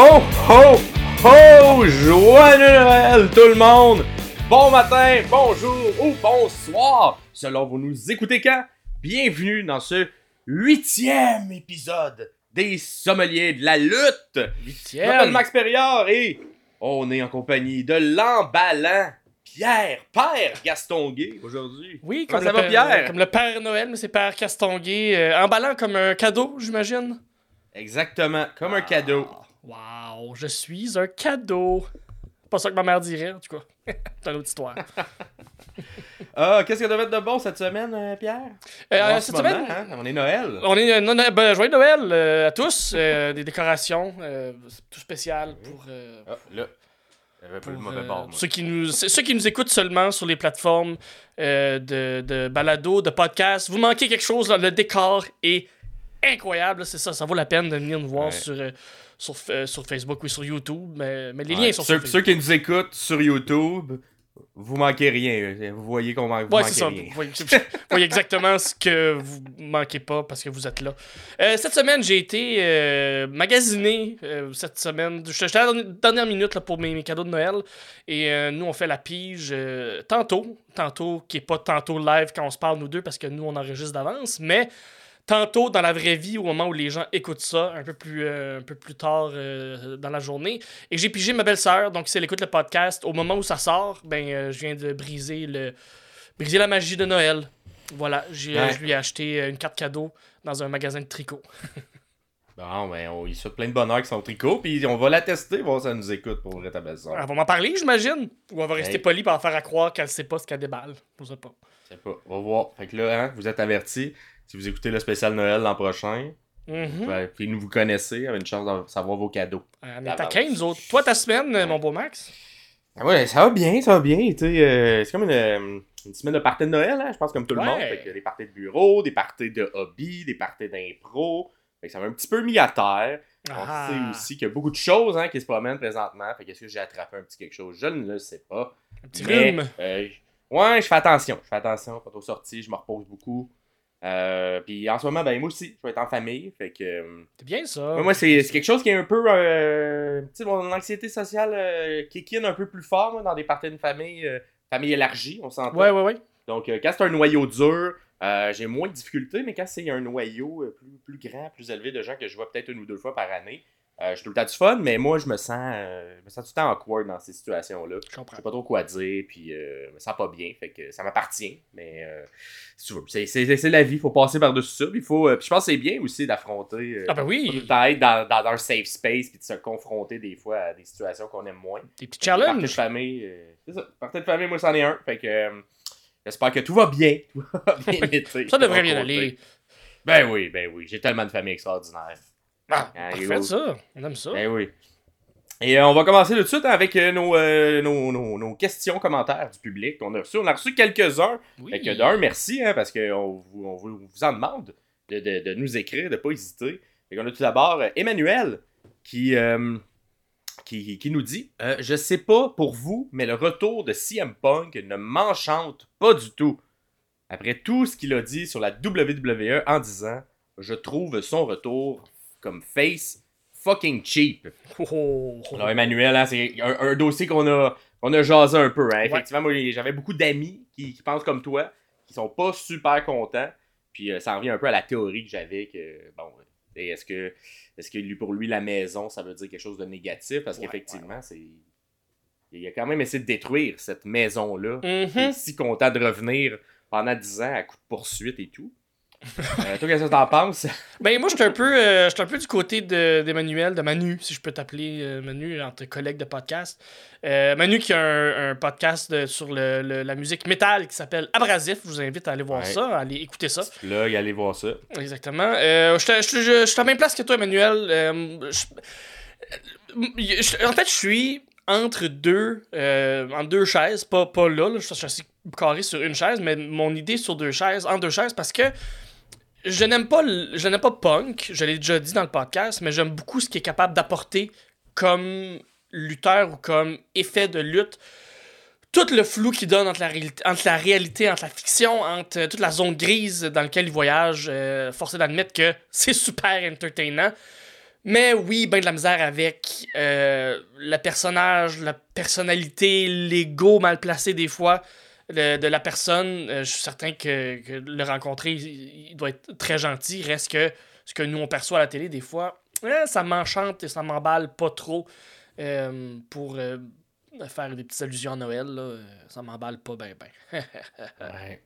Ho, ho, ho! Joyeux Noël, tout le monde! Bon matin, bonjour ou bonsoir, selon vous nous écoutez quand? Bienvenue dans ce huitième épisode des sommeliers de la lutte. Je m'appelle Huitième. Max Perriard et on est en compagnie de l'emballant Pierre, Père Gastonguay aujourd'hui. Oui, Comment comme ça le, va, père, Pierre? comme le Père Noël, mais c'est Père Castonguay. euh, emballant comme un cadeau, j'imagine. Exactement, comme un cadeau. Waouh, je suis un cadeau. Pas ça que ma mère dirait, en tout cas. c'est une autre histoire. Ah, qu'est-ce que devait être de bon cette semaine, euh, Pierre? Euh, En ce cette moment, semaine, hein, on est Noël. on est. euh, non, ben, joyeux Noël euh, à tous. euh, des décorations, tout spécial pour. Ah, là, le mauvais bord. ceux, qui nous, ceux qui nous écoutent seulement sur les plateformes de, de balado, de podcast, vous manquez quelque chose, là, le décor est incroyable, c'est ça, ça vaut la peine de venir nous voir Ouais. sur, sur, euh, sur Facebook ou sur YouTube, mais, mais les Ouais, liens sont ceux, sur ceux qui nous écoutent sur YouTube, vous manquez rien. Vous voyez qu'on manque, vous Ouais, manquez c'est ça. rien. Vous voyez, vous voyez exactement ce que vous manquez pas parce que vous êtes là. Euh, cette semaine, j'ai été euh, magasiné. euh, cette semaine. J'étais à la dernière minute là, pour mes, mes cadeaux de Noël. Et euh, nous, on fait la pige euh, tantôt. Tantôt, qui est pas tantôt live quand on se parle, nous deux, parce que nous, on enregistre d'avance. Mais tantôt, dans la vraie vie, au moment où les gens écoutent ça, un peu plus, euh, un peu plus tard euh, dans la journée. Et j'ai pigé ma belle-sœur. Donc, si elle écoute le podcast, au moment où ça sort, ben, euh, je viens de briser le briser la magie de Noël. Voilà, j'ai, Ouais. je lui ai acheté une carte cadeau dans un magasin de tricot. Bon, ben, on y souhaite plein de bonheur qui sont au tricot, puis on va la tester, voir si ça nous écoute pour vrai ta belle-sœur. Elle va m'en parler, j'imagine. Ou elle va rester Hey. polie pour en faire à croire qu'elle sait pas ce qu'elle déballe. Je sais pas. Je sais pas, on va voir. Fait que là, hein, vous êtes avertis. Si vous écoutez le spécial Noël l'an prochain, Mhm. ben, puis nous vous connaissez, avez une chance de savoir vos cadeaux. On est taquins, nous autres. Toi, ta semaine, euh, mon beau Max? Ah ouais, ça va bien, ça va bien. euh, c'est comme une, euh, une semaine de party de Noël, hein, je pense, comme tout le monde. Fait que des parties de bureau, des parties de hobby, des parties d'impro. Fait que ça m'a un petit peu mis à terre. On Ah. sait aussi qu'il y a beaucoup de choses hein, qui se promènent présentement. Fait que est-ce que j'ai attrapé un petit quelque chose? Je ne le sais pas. Un petit Mais, rhume. euh, ouais, je fais attention. Je fais attention quand aux sorties, je me repose beaucoup. Euh, puis en ce moment, ben moi aussi, je vais être en famille. Fait que. euh, C'est bien ça. Moi, c'est c'est quelque chose qui est un peu. Euh, tu sais, mon anxiété sociale euh, kick un peu plus fort moi, dans des parties de famille, famille élargie, on s'entend. Ouais, ouais, ouais. Donc, quand c'est un noyau dur, j'ai moins de difficultés, mais quand c'est un noyau plus, plus grand, plus élevé de gens que je vois peut-être une ou deux fois par année, euh, j'ai tout le temps du fun, mais moi, je me sens, euh, je me sens tout le temps awkward dans ces situations-là. Je comprends. Je sais pas trop quoi dire, puis euh, je me sens pas bien, fait que ça m'appartient, mais euh, si tu veux, c'est- c'est c'est la vie, faut passer par-dessus ça, puis faut, euh, puis je pense que c'est bien aussi d'affronter, Ah, ben tout oui. le temps être dans, dans un safe space, puis de se confronter des fois à des situations qu'on aime moins. Des petits Party de challenges. famille, c'est ça, party de famille, moi, c'en est un, fait que j'espère que tout va bien, tout va bien été. Ça devrait de bien aller. Ben oui, ben oui, j'ai tellement de familles extraordinaires. Ah, parfait, ça. On aime ça. Ben oui. Et euh, on va commencer tout de suite avec euh, nos, euh, nos, nos- nos questions, commentaires du public. On a reçu, on a reçu quelques-uns. Oui. Fait que d'un, merci, hein, parce qu'on vous, on vous, en demande de, de- de nous écrire, de pas hésiter. Fait qu'on a tout d'abord Emmanuel qui, euh, qui, qui nous dit euh, Je sais pas pour vous, mais le retour de CM Punk ne m'enchante pas du tout. Après tout ce qu'il a dit sur la WWE en disant Je trouve son retour comme face fucking cheap. Oh, oh, oh. Alors, Emmanuel, hein, c'est un, un dossier qu'on a, qu'on a jasé un peu. Hein. Ouais. Effectivement, moi, j'avais beaucoup d'amis qui, qui pensent comme toi, qui sont pas super contents. Puis euh, ça revient un peu à la théorie que j'avais que, bon, est-ce que, est-ce que lui, pour lui, la maison, ça veut dire quelque chose de négatif? Parce Ouais, qu'effectivement, c'est. Il a quand même essayé de détruire cette maison-là. Il Mhm. est si content de revenir pendant 10 ans à coup de poursuite et tout. Euh, toi, qu'est-ce que t'en penses? Ben moi, j'étais un peu, euh, un peu du côté de- d'Emmanuel, de, Manu, si je peux t'appeler euh, Manu, entre collègues de podcast. Manu qui a un, un podcast de- sur le- le- la musique métal qui s'appelle Abrasif. Je vous invite à aller voir Ouais. ça, à aller écouter ça. Là, il allez voir ça. Exactement. Je je suis à la même place que toi, Emmanuel. Je- je- en fait, je suis entre deux, deux chaises, pas, pas là, là, je suis assis carré sur une chaise, mais mon idée sur deux chaises, en deux chaises, parce que je n'aime pas, je n'aime pas punk, je l'ai déjà dit dans le podcast, mais j'aime beaucoup ce qu'il est capable d'apporter comme lutteur ou comme effet de lutte. Tout le flou qu'il donne entre la, réalité, entre la fiction, entre toute la zone grise dans laquelle il voyage, euh, forcé d'admettre que c'est super entertainant. Mais oui, ben de la misère avec euh, le personnage, la personnalité, l'ego mal placé des fois de, de la personne. Euh, je suis certain que, que le rencontrer, il, il doit être très gentil. Reste que ce que nous on perçoit à la télé, des fois, eh, ça m'enchante et ça m'emballe pas trop euh, pour euh, faire des petites allusions à Noël. Là, ça m'emballe pas ben ben. Ouais.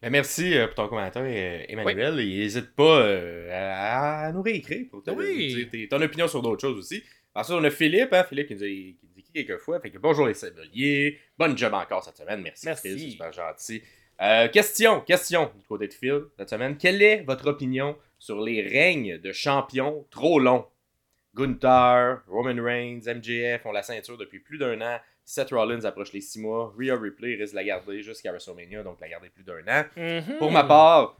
Ben, merci pour ton commentaire, Emmanuel. N'hésite pas à, nous réécrire pour Oui. ton opinion sur d'autres choses aussi. Ensuite, on a Philippe, hein, Philippe qui nous a, qui nous a écrit quelques fois. Fait que bonjour les sabeliers. Bonne job encore cette semaine. Merci, Merci. Phil, c'est super gentil. Euh, question, question du côté de Phil cette semaine. Quelle est votre opinion sur les règnes de champions trop longs? Gunther, Roman Reigns, MJF ont la ceinture depuis plus d'un an. Seth Rollins approche les 6 mois. Rhea Ripley risque de la garder jusqu'à WrestleMania, donc la garder plus d'un an. Mhm. Pour ma part,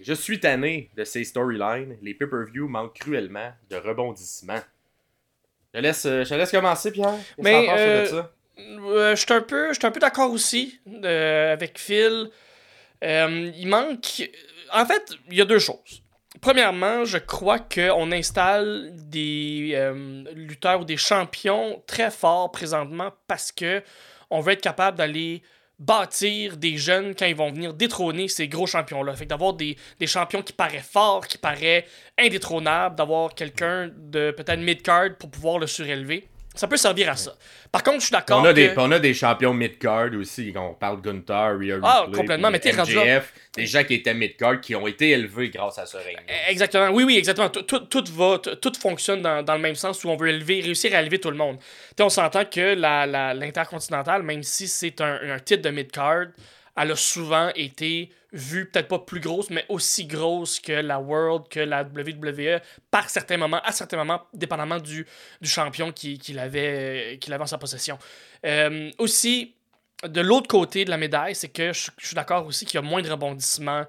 je suis tanné de ces storylines. Les pay-per-view manquent cruellement de rebondissements. Je te laisse, euh, je te laisse commencer, Pierre. Mais, euh, ça? Euh, je suis un peu, un peu d'accord aussi euh, avec Phil. Il manque. En fait, il y a deux choses. Premièrement, je crois qu'on installe des lutteurs ou des champions très forts présentement parce que on veut être capable d'aller bâtir des jeunes quand ils vont venir détrôner ces gros champions-là. Fait d'avoir des, des champions qui paraissent forts, qui paraissent indétrônables, d'avoir quelqu'un de peut-être mid-card pour pouvoir le surélever. Ça peut servir à ça. Par contre, je suis d'accord On a, des, que- on a des champions mid-card aussi. Quand on parle de Gunther, Rhea Ah, Ripley, complètement, mais t'es rendu là. Des gens qui étaient mid-card qui ont été élevés grâce à ce règne. Exactement. Oui, oui, exactement. Tout, tout, tout va, tout, tout fonctionne dans, dans le même sens où on veut élever, réussir à élever tout le monde. Tu sais, on s'entend que la, la- l'intercontinentale, même si c'est un, un titre de mid-card, elle a souvent été vue, peut-être pas plus grosse, mais aussi grosse que la World, que la WWE, par certains moments, à certains moments, dépendamment du, champion qui, l'avait qui l'avait en sa possession. Euh, aussi, de l'autre côté de la médaille, c'est que je, suis d'accord aussi qu'il y a moins de rebondissements.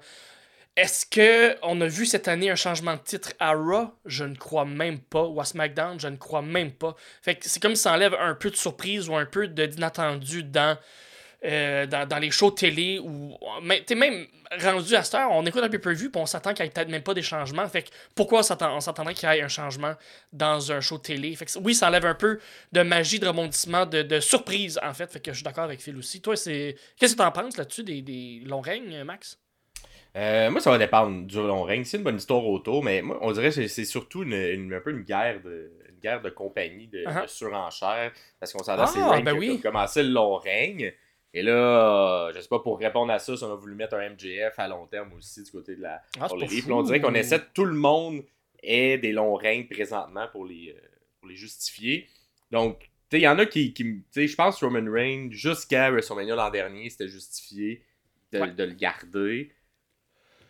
Est-ce que on a vu cette année un changement de titre à Raw? Je ne crois même pas. Ou à SmackDown? Je ne crois même pas. Fait c'est comme si ça enlève un peu de surprise ou un peu d'inattendu dans, euh, dans, dans les shows télé. Ou même rendu à cette heure, on écoute un pay-per-view puis on s'attend qu'il n'y ait peut-être même pas des changements. Fait que pourquoi on s'attend- on s'attendrait qu'il y ait un changement dans un show télé? Fait que oui, ça enlève un peu de magie, de rebondissement, de, de surprise en fait. Fait que je suis d'accord avec Phil aussi. Toi, c'est qu'est-ce que tu en penses là-dessus des, des longs règnes, Max? Euh, moi, ça va dépendre du long règne. C'est une bonne histoire autour, mais moi, on dirait que c'est- surtout une, une- un peu une guerre de, une guerre de compagnie, de, Uh-huh. de surenchère. Parce qu'on s'entend, Ah, c'est Reign ben qui commencé le long règne. Et là, euh, je sais pas, pour répondre à ça, si on a voulu mettre un MJF à long terme aussi du côté de la Ah. Puis on dirait qu'on essaie de tout le monde ait des longs règnes présentement pour les, euh, pour les justifier. Donc, tu sais, il y en a qui, qui tu sais, je pense que Roman Reigns, jusqu'à WrestleMania l'an dernier, c'était justifié de, Ouais. de le garder.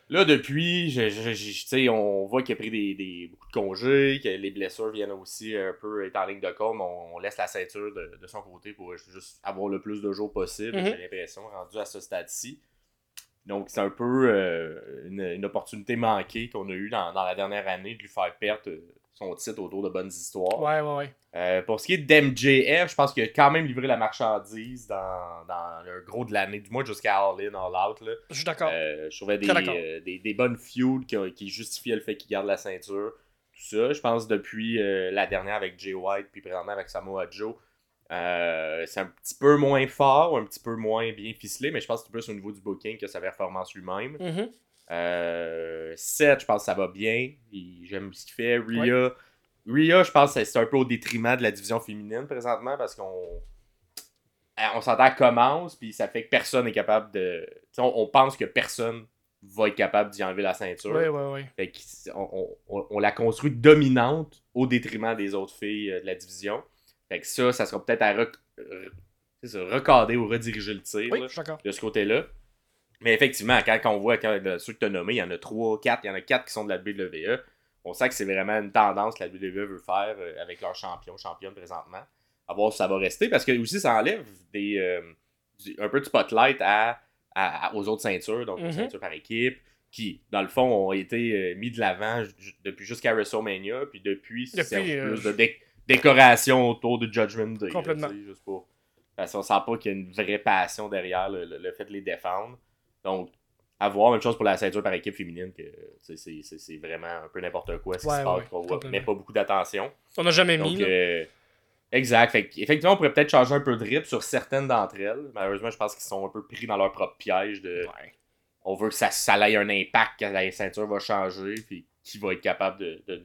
Là, depuis, je, je- je- on voit qu'il a pris des, des- beaucoup de congés, que les blessures viennent aussi un peu être en ligne de compte. mais On, on laisse la ceinture de, de son côté pour juste avoir le plus de jours possible, Mhm. j'ai l'impression, rendu à ce stade-ci. Donc, c'est un peu euh, une, une opportunité manquée qu'on a eue dans, dans la dernière année de lui faire perdre euh, son titre autour de bonnes histoires. Ouais, ouais, ouais. Euh, pour ce qui est d'MJF, je pense qu'il a quand même livré la marchandise dans, dans le gros de l'année, du moins jusqu'à All In, All Out. Là. Je suis d'accord. Euh, je trouvais des, euh, des, des bonnes feuds qui, qui justifiaient le fait qu'il garde la ceinture. Tout ça, je pense depuis la dernière avec Jay White, puis présentement avec Samoa Joe, c'est un petit peu moins fort, un petit peu moins bien ficelé, mais je pense que c'est plus au niveau du booking que sa performance lui-même. Mhm. Euh, Seth, je pense que ça va bien. J'aime ce qu'il fait. Rhea, Rhea, je pense que c'est un peu au détriment de la division féminine présentement parce qu'on euh, on s'entend commence, puis ça fait que personne n'est capable de. On, on pense que personne va être capable d'y enlever la ceinture. Ouais, ouais, ouais. Fait on, on- on la construit dominante au détriment des autres filles euh, de la division. Fait que ça, ça sera peut-être à rec- recadrer ou rediriger le tir Oui, là, de ce côté-là. Mais effectivement, quand, on voit quand, de ceux que tu as nommés, il y en a 3, 4, il y en a 4 qui sont de la WWE. On sent que c'est vraiment une tendance que la WWE veut faire euh, avec leurs champions, championnes présentement. À voir si ça va rester parce que aussi ça enlève des, euh, du- un peu de spotlight à, à- aux autres ceintures, donc Mhm. les ceintures par équipe, qui, dans le fond, ont été euh, mis de l'avant depuis jusqu'à WrestleMania, puis depuis, c'est Depuis, euh, plus de dé- décoration autour de Judgment Day. Complètement. juste pour- parce qu'on sent pas qu'il y a une vraie passion derrière le, le- le fait de les défendre. Donc, à voir. Même chose pour la ceinture par équipe féminine, que c'est- vraiment un peu n'importe quoi. Ce qui se passe, ouais, qu'on voit- complètement. met pas beaucoup d'attention. On n'a jamais Donc, mis. euh, exact. Fait que, effectivement, on pourrait peut-être changer un peu de rythme sur certaines d'entre elles. Malheureusement, je pense qu'ils sont un peu pris dans leur propre piège de Ouais. on veut que ça, ça ait un impact quand la ceinture va changer, puis qui va être capable de, de,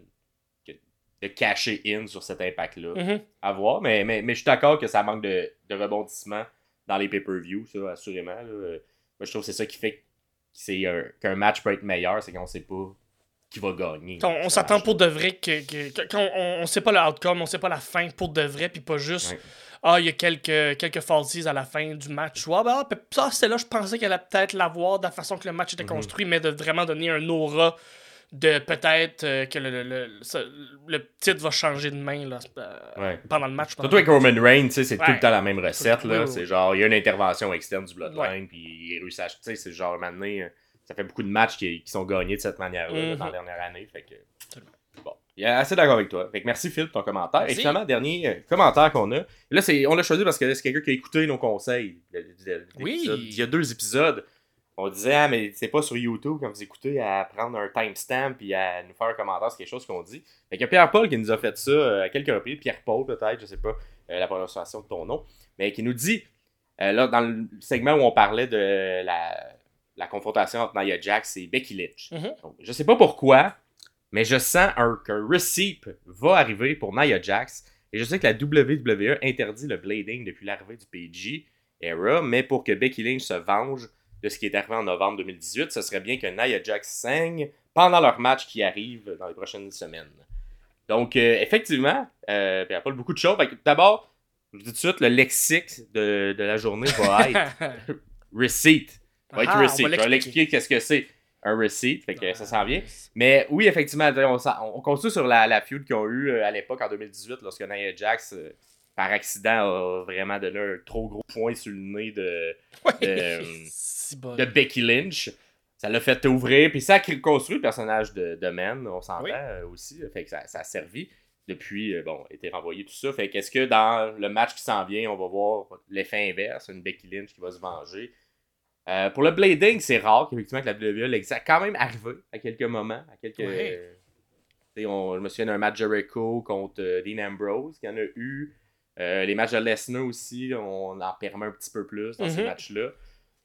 de cacher in sur cet impact-là. Mhm. À voir, mais, mais, mais je suis d'accord que ça manque de, de rebondissement dans les pay-per-view, ça, assurément. là. Moi, je trouve que c'est ça qui fait qu'un match peut être meilleur, c'est qu'on sait pas qui va gagner. On, s'attend pour de vrai que, que- que- quand on, on sait pas le outcome, on sait pas la fin pour de vrai, puis pas juste Ouais. ah il y a quelques quelques falsies à la fin du match. Ouais, ben, ah, ça c'est là je pensais qu'elle allait peut-être l'avoir de la façon que le match était Mhm. construit, mais de vraiment donner un aura de peut-être euh, que le, le, le- titre va changer de main là, euh, Ouais. pendant le match. pendant Surtout avec. Roman Reigns, c'est tout le temps la même recette. Là. C'est genre, il y a une intervention externe du Bloodline, puis il réussit à. C'est genre, maintenant, euh, ça fait beaucoup de matchs qui, qui sont gagnés de cette manière-là là, Mhm. dans la dernière année. Fait que. Bon. Il est assez d'accord avec toi. Fait que merci Phil pour ton commentaire. Merci. Et finalement, dernier commentaire qu'on a. Là, c'est, on l'a choisi parce que c'est quelqu'un qui a écouté nos conseils. Oui. Il y a deux épisodes. On disait, ah, mais c'est pas sur YouTube quand vous écoutez à prendre un timestamp et à nous faire un commentaire sur quelque chose qu'on dit. Fait que Pierre-Paul qui nous a fait ça euh, à quelques reprises. Pierre-Paul, peut-être, je sais pas euh, la prononciation de ton nom. Mais qui nous dit, euh, là, dans le segment où on parlait de la, la confrontation entre Nia Jax et Becky Lynch. Mhm. Donc, je sais pas pourquoi, mais je sens un, qu'un receipt va arriver pour Nia Jax. Et je sais que la WWE interdit le blading depuis l'arrivée du PG era, mais pour que Becky Lynch se venge de ce qui est arrivé en novembre 2018, ce serait bien que Nia Jax saigne pendant leur match qui arrive dans les prochaines semaines. Donc, euh, effectivement, euh, il y a pas beaucoup de choses. D'abord, je vous dis tout de suite, le lexique de, de la journée va être receipt. Va être Ah, receipt. va Je vais l'expliquer. l'expliquer qu'est-ce que c'est un receipt. Fait que ça s'en vient. Mais oui, effectivement, on, on continue sur la, la feud qu'ils ont eue euh, à l'époque en 2018 lorsque Nia Jax, par accident, a vraiment donné un trop gros point sur le nez de, Ouais. de- Si bon. de Becky Lynch. Ça l'a fait ouvrir, puis ça a construit le personnage de, de Man, on s'entend Oui. euh, aussi. Fait que ça, ça a servi. Depuis, euh, bon, été renvoyé tout ça. Fait qu'est-ce que dans le match qui s'en vient, on va voir l'effet inverse, une Becky Lynch qui va se venger? Euh, pour le blading, c'est rare qu'effectivement que la WWE l'ait ça a quand même arrivé à quelques moments, à quelques. Ouais. euh, on- je me souviens d'un match Jericho contre euh, Dean Ambrose, qu'il y en a eu. Euh, les matchs de Lesnar aussi, on en permet un petit peu plus dans ces Mhm. matchs-là.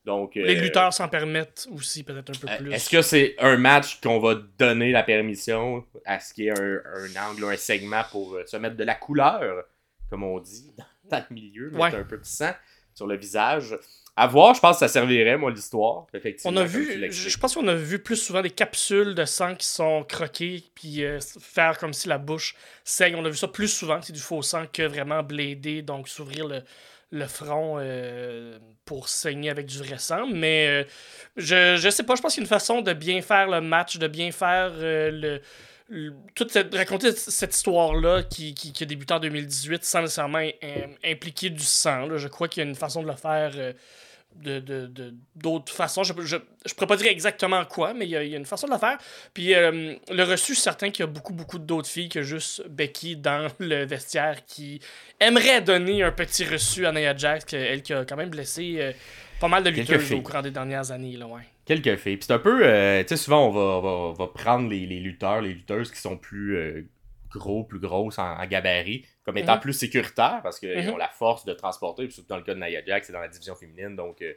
Donc, Les euh, lutteurs s'en permettent aussi peut-être un peu euh, plus. Est-ce que c'est un match qu'on va donner la permission à ce qu'il y ait un, un angle, un segment pour se mettre de la couleur, comme on dit, dans le milieu, mettre Ouais. un peu de sang sur le visage? À voir, je pense que ça servirait, moi, l'histoire. Effectivement, On a vu, je pense qu'on a vu plus souvent des capsules de sang qui sont croquées puis euh, faire comme si la bouche saigne. On a vu ça plus souvent, c'est du faux sang que vraiment bléder, donc s'ouvrir le, le front euh, pour saigner avec du vrai sang. Mais euh, je, je sais pas, je pense qu'il y a une façon de bien faire le match, de bien faire le, toute cette, raconter cette histoire-là qui, qui, qui a débuté en 2018 sans nécessairement im- impliquer du sang. là. Je crois qu'il y a une façon de le faire. euh, de, de, de- d'autres façons. Je, je, je pourrais pas dire exactement quoi, mais il y y a une façon de le faire. Puis euh, le reçu, suis certain qu'il y a beaucoup, beaucoup d'autres filles que juste Becky dans le vestiaire qui aimerait donner un petit reçu à Nia Jax, elle qui a quand même blessé euh, pas mal de lutteuses au courant des dernières années. Là, ouais. Quelques filles. Puis c'est un peu, euh, tu sais, souvent on va, on va, on va prendre les, les lutteurs, les lutteuses qui sont plus gros, plus grosses en, en gabarit, comme étant Mhm. plus sécuritaires parce qu'ils Mhm. ont la force de transporter. Puis surtout dans le cas de Nia Jax, c'est dans la division féminine, donc euh,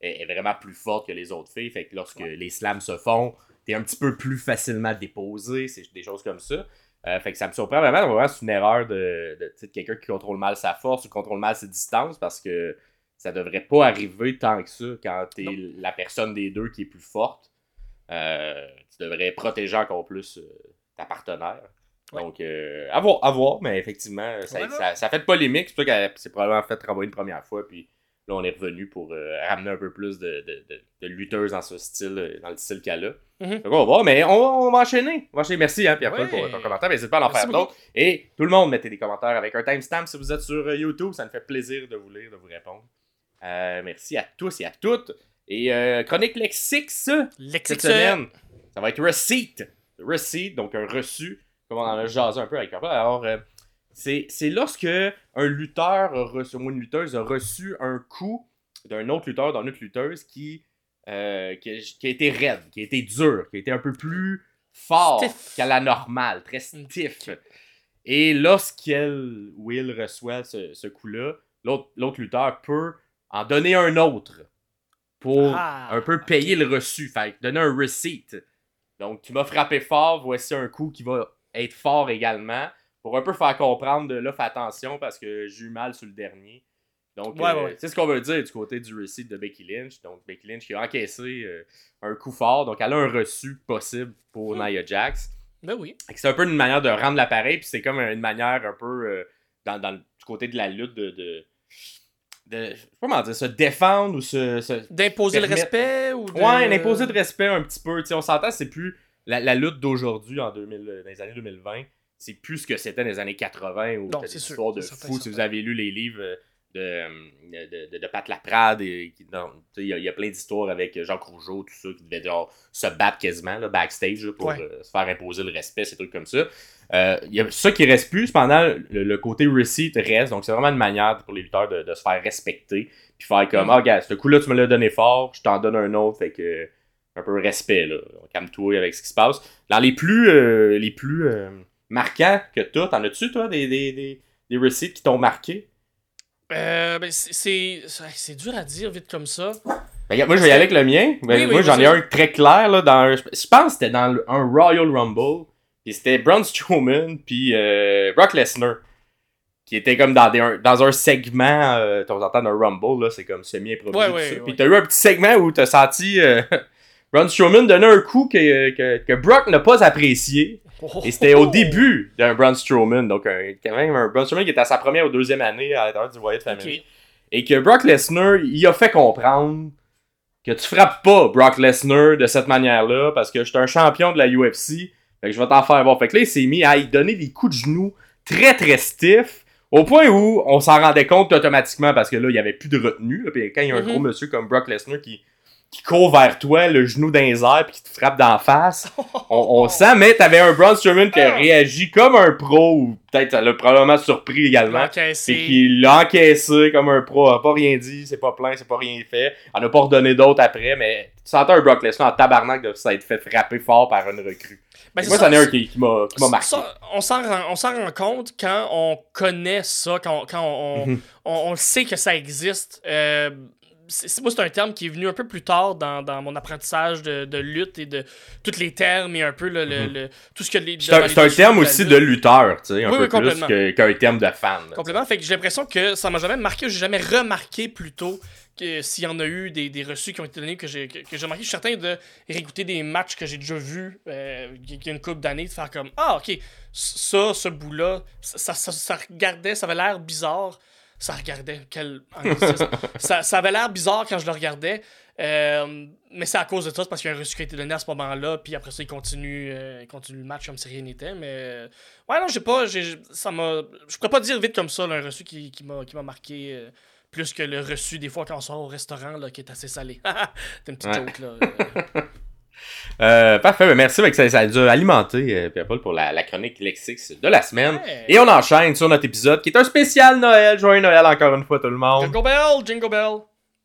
elle est vraiment plus forte que les autres filles. Fait que lorsque les slams se font, t'es un petit peu plus facilement déposé, c'est des choses comme ça. Euh, fait que ça me surprend vraiment, vraiment c'est une erreur de, de, quelqu'un qui contrôle mal sa force ou contrôle mal ses distances parce que ça devrait pas arriver tant que ça quand t'es la personne des deux qui est plus forte. Euh, tu devrais protéger encore plus ta partenaire. Ouais. Donc, euh, à voir, à voir, mais effectivement, ça, ça, ça fait polémique. C'est pour ça qu'elle s'est probablement fait renvoyer une première fois, puis là, on est revenu pour euh, ramener un peu plus de, de, de, de lutteuses dans ce style, euh, dans le style qu'elle a. Mhm. Fait qu'on va voir, mais on, va- on va enchaîner. On va enchaîner. Merci, hein, Pierre-Paul, Ouais. pour ton commentaire. N'hésitez pas à en Merci faire d'autres. Et tout le monde, mettez des commentaires avec un timestamp si vous êtes sur euh, YouTube. Ça me fait plaisir de vous lire, de vous répondre. Euh, merci à tous et à toutes. Et euh, Chronique Lexix, cette Lexique semaine, ça va être receipt. Receipt, donc un reçu, comme on en a jasé un peu avec Pierre-Paul. Alors, euh, c'est lorsque un lutteur, a reçu, ou une lutteuse a reçu un coup d'un autre lutteur, d'une autre lutteuse qui euh, qui, a, qui a été raide, qui a été dur, qui a été un peu plus fort qu'à la normale, très stiff. Et lorsqu'elle Will reçoit ce, ce coup-là, l'autre lutteur peut en donner un autre pour Ah, un peu payer le reçu, fait donner un receipt. Donc, tu m'as frappé fort, voici un coup qui va être fort également, pour un peu faire comprendre de là, fais attention parce que j'ai eu mal sur le dernier. Donc, Ouais, euh, ouais. c'est ce qu'on veut dire du côté du receipt de Becky Lynch. Donc, Becky Lynch qui a encaissé euh, un coup fort, donc elle a un reçu possible pour Hmm. Nia Jax. Ben oui. C'est un peu une manière de rendre l'appareil, puis c'est comme une manière un peu euh, dans, dans le du côté de la lutte de. de, de je sais pas comment dire, se défendre ou se. se- D'imposer le respect ou de... Ouais, d'imposer de respect un petit peu. Tu sais, on s'entend, c'est plus la, la lutte d'aujourd'hui en 2000, euh, dans les années 2020. C'est plus ce que c'était dans les années 80 ou Non, t'as c'est des sûr, histoires de certain, fous. Si vous avez lu les livres euh, de, euh, de, de, de Pat Laprade, il y, a- il y a plein d'histoires avec Jacques Rougeau, tout ça, qui devaient genre, se battre quasiment là, backstage là, pour Ouais. euh, se faire imposer le respect, ces trucs comme ça. Euh, Il y a ça qui reste plus, cependant, le, le côté receipt reste. Donc, c'est vraiment une manière pour les lutteurs de, de se faire respecter. Puis faire comme, Mhm. ah, gars, ce coup-là, tu me l'as donné fort, je t'en donne un autre. Fait que, un peu respect, là. Calme-toi avec ce qui se passe. Dans les plus, euh, les plus euh, marquants que t'as, t'en as-tu, toi, des, des, des, des receipts qui t'ont marqué? Euh, ben, c'est- c'est dur à dire vite comme ça. Ben, moi, je vais y aller avec le mien. Ben, Oui, oui, moi, j'en ai un très clair. Là, dans, je je pense que c'était dans un Royal Rumble. Puis c'était Braun Strowman puis euh, Brock Lesnar. Qui était comme dans, des, un- dans un segment, euh, on entend un Rumble, là, c'est comme semi-improvisé. Ouais, ouais. Puis t'as eu un petit segment où t'as senti Braun Strowman donner un coup que, que, que Brock n'a pas apprécié. Et c'était au début d'un Braun Strowman. Donc, un- quand même, un Braun Strowman qui était à sa première ou deuxième année à l'intérieur du Wyatt Family. Ok. Et que Brock Lesnar, il a fait comprendre que tu frappes pas Brock Lesnar de cette manière-là parce que je suis un champion de la UFC. Fait que je vais t'en faire voir. Fait que là, il s'est mis à y donner des coups de genoux très très stiffs. Au point où on s'en rendait compte automatiquement parce que là, il y avait plus de retenue. là. Puis quand il y a un Mhm. gros monsieur comme Brock Lesnar qui, qui court vers toi, le genou dans les airs, puis qui te frappe d'en face, on, on sent, mais t'avais un Braun Strowman qui a Ah. réagi comme un pro, ou peut-être ça l'a probablement surpris également. C'est qu'il l'a encaissé comme un pro, a pas rien dit, c'est pas plein, c'est pas rien fait. On a pas redonné d'autres après, mais tu sentais un Brock Lesnar en tabarnak de ça être fait frapper fort par une recrue. Ben, Moi, c'en est un qui, qui m'a qui m'a marqué. Ça, on s'en rend, compte quand on connaît ça, quand, on- quand on, Mhm. on, on sait que ça existe. Euh, c'est, moi, c'est un terme qui est venu un peu plus tard dans, dans mon apprentissage de, de lutte et de tous les termes et un peu le, le- Mhm. le- tout ce que les. C'est un, terme aussi de lutteur, tu sais, un Oui, peu oui, plus complètement. que- qu'un terme de fan. là. Complètement. Fait que j'ai l'impression que ça m'a jamais marqué j'ai jamais remarqué plutôt que s'il y en a eu des, des reçus qui ont été donnés que j'ai que, remarqué. Je suis certain de réécouter des matchs que j'ai déjà vus euh, il y a une couple d'années, de faire comme Ah, ok, ça, ce bout-là, ça, ça, ça- ça regardait, ça avait l'air bizarre. Ça regardait, quel ça, ça avait l'air bizarre quand je le regardais. Euh, mais c'est à cause de ça, c'est parce qu'il y a un reçu qui a été donné à ce moment-là, puis après ça, il continue, euh, il continue le match comme si rien n'était. Mais euh, ouais, non, j'ai pas, j'ai, ça m'a, je pourrais pas dire vite comme ça là, un reçu qui, qui m'a, qui m'a marqué euh, plus que le reçu des fois quand on sort au restaurant là, qui est assez salé. c'est une petite Ouais. joke là. euh. Parfait, ben merci, fait que ça, a alimenté, euh, Pierre-Paul, pour la, la chronique Lexix de la semaine. Et on enchaîne sur notre épisode qui est un spécial Noël. Joyeux Noël encore une fois tout le monde. Jingle bell, jingle bell.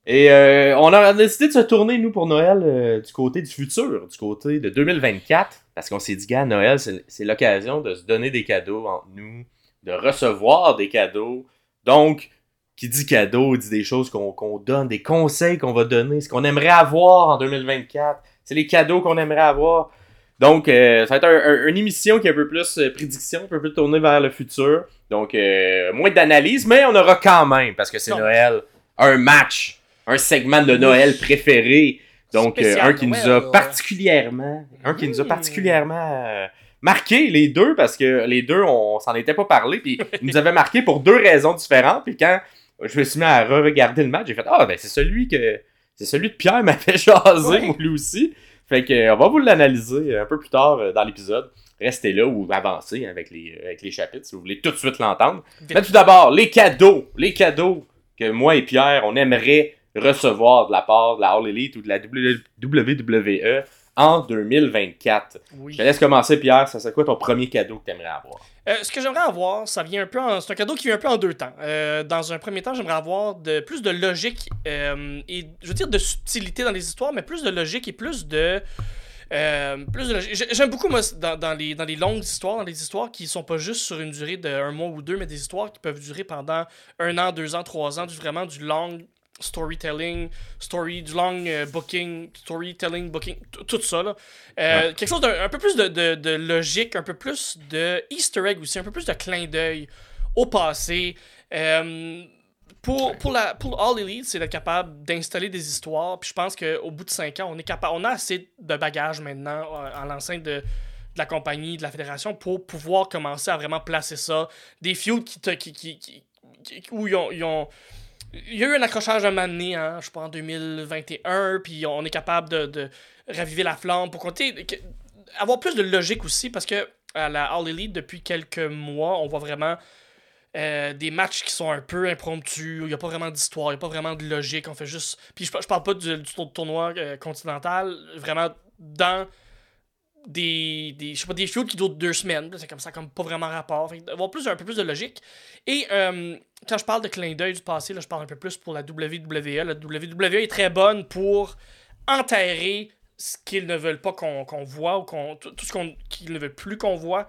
Et euh, on a décidé de se tourner, nous, pour Noël, du côté du futur, du côté de 2024. Parce qu'on s'est dit, gars, Noël, c'est l'occasion de se donner des cadeaux entre nous, de recevoir des cadeaux. Donc, qui dit cadeau, dit des choses qu'on qu'on donne, des conseils qu'on va donner, ce qu'on aimerait avoir en 2024. C'est les cadeaux qu'on aimerait avoir. Donc, euh, ça va être un- un- une émission qui est un peu plus euh, prédiction, un peu plus tournée vers le futur. Donc, euh, moins d'analyse, mais on aura quand même, parce que c'est. Noël, un match, un segment de Noël préféré. Donc, euh, un qui nous a particulièrement, un qui nous a particulièrement euh, marqué, les deux, parce que les deux, on s'en était pas parlé, puis ils nous avaient marqué pour deux raisons différentes. Puis quand je me suis mis à re-regarder le match, j'ai fait Ah, ben c'est celui que. C'est celui de Pierre m'a fait jaser, Ouais. lui aussi. Fait que, euh, on va vous l'analyser un peu plus tard euh, dans l'épisode. Restez là ou avancez avec les, avec les chapitres si vous voulez tout de suite l'entendre. Mais tout d'abord, les cadeaux. Les cadeaux que moi et Pierre, on aimerait recevoir de la part de la All Elite ou de la WWE en 2024. Oui. Je te laisse commencer, Pierre. Ça serait quoi ton premier cadeau que tu aimerais avoir? Euh, ce que j'aimerais avoir, ça vient un peu en- c'est un cadeau qui vient un peu en deux temps. Euh, dans un premier temps, j'aimerais avoir de, plus de logique euh, et je veux dire de subtilité dans les histoires, mais plus de logique et plus de euh, plus J'aime beaucoup moi dans, dans les, dans les longues histoires, dans les histoires qui sont pas juste sur une durée de un mois ou deux, mais des histoires qui peuvent durer pendant un an, deux ans, trois ans, du vraiment du long storytelling, story, du long euh, booking, storytelling, booking, tout ça là. Euh, Quelque chose d'un un peu plus de, de, de logique, un peu plus de Easter egg aussi, un peu plus de clin d'œil au passé. Euh, pour, pour, la, pour All Elite, c'est d'être capable d'installer des histoires. Puis je pense qu'au bout de 5 ans, on est capable, on a assez de bagages maintenant en l'enceinte de, de la compagnie, de la fédération, pour pouvoir commencer à vraiment placer ça. Des feuds qui, te- qui, qui, qui- qui- où ils ont, ils ont- il y a eu un accrochage à un moment donné, hein, je pense en 2021, puis on est capable de, de raviver la flamme pour compter, avoir plus de logique aussi, parce que à la All Elite, depuis quelques mois, on voit vraiment euh, des matchs qui sont un peu impromptus, il n'y a pas vraiment d'histoire, il n'y a pas vraiment de logique, on fait juste... Puis je, je parle pas du, du tour- tournoi euh, continental, vraiment dans des, des je sais pas des feuds qui durent deux semaines c'est comme ça comme pas vraiment rapport. Fait que d'avoir plus un peu plus de logique. Et euh, quand je parle de clin d'œil du passé là je parle un peu plus pour la WWE la WWE est très bonne pour enterrer ce qu'ils ne veulent pas qu'on qu'on voit ou qu'on tout tout ce qu'ils ne veulent plus qu'on voit.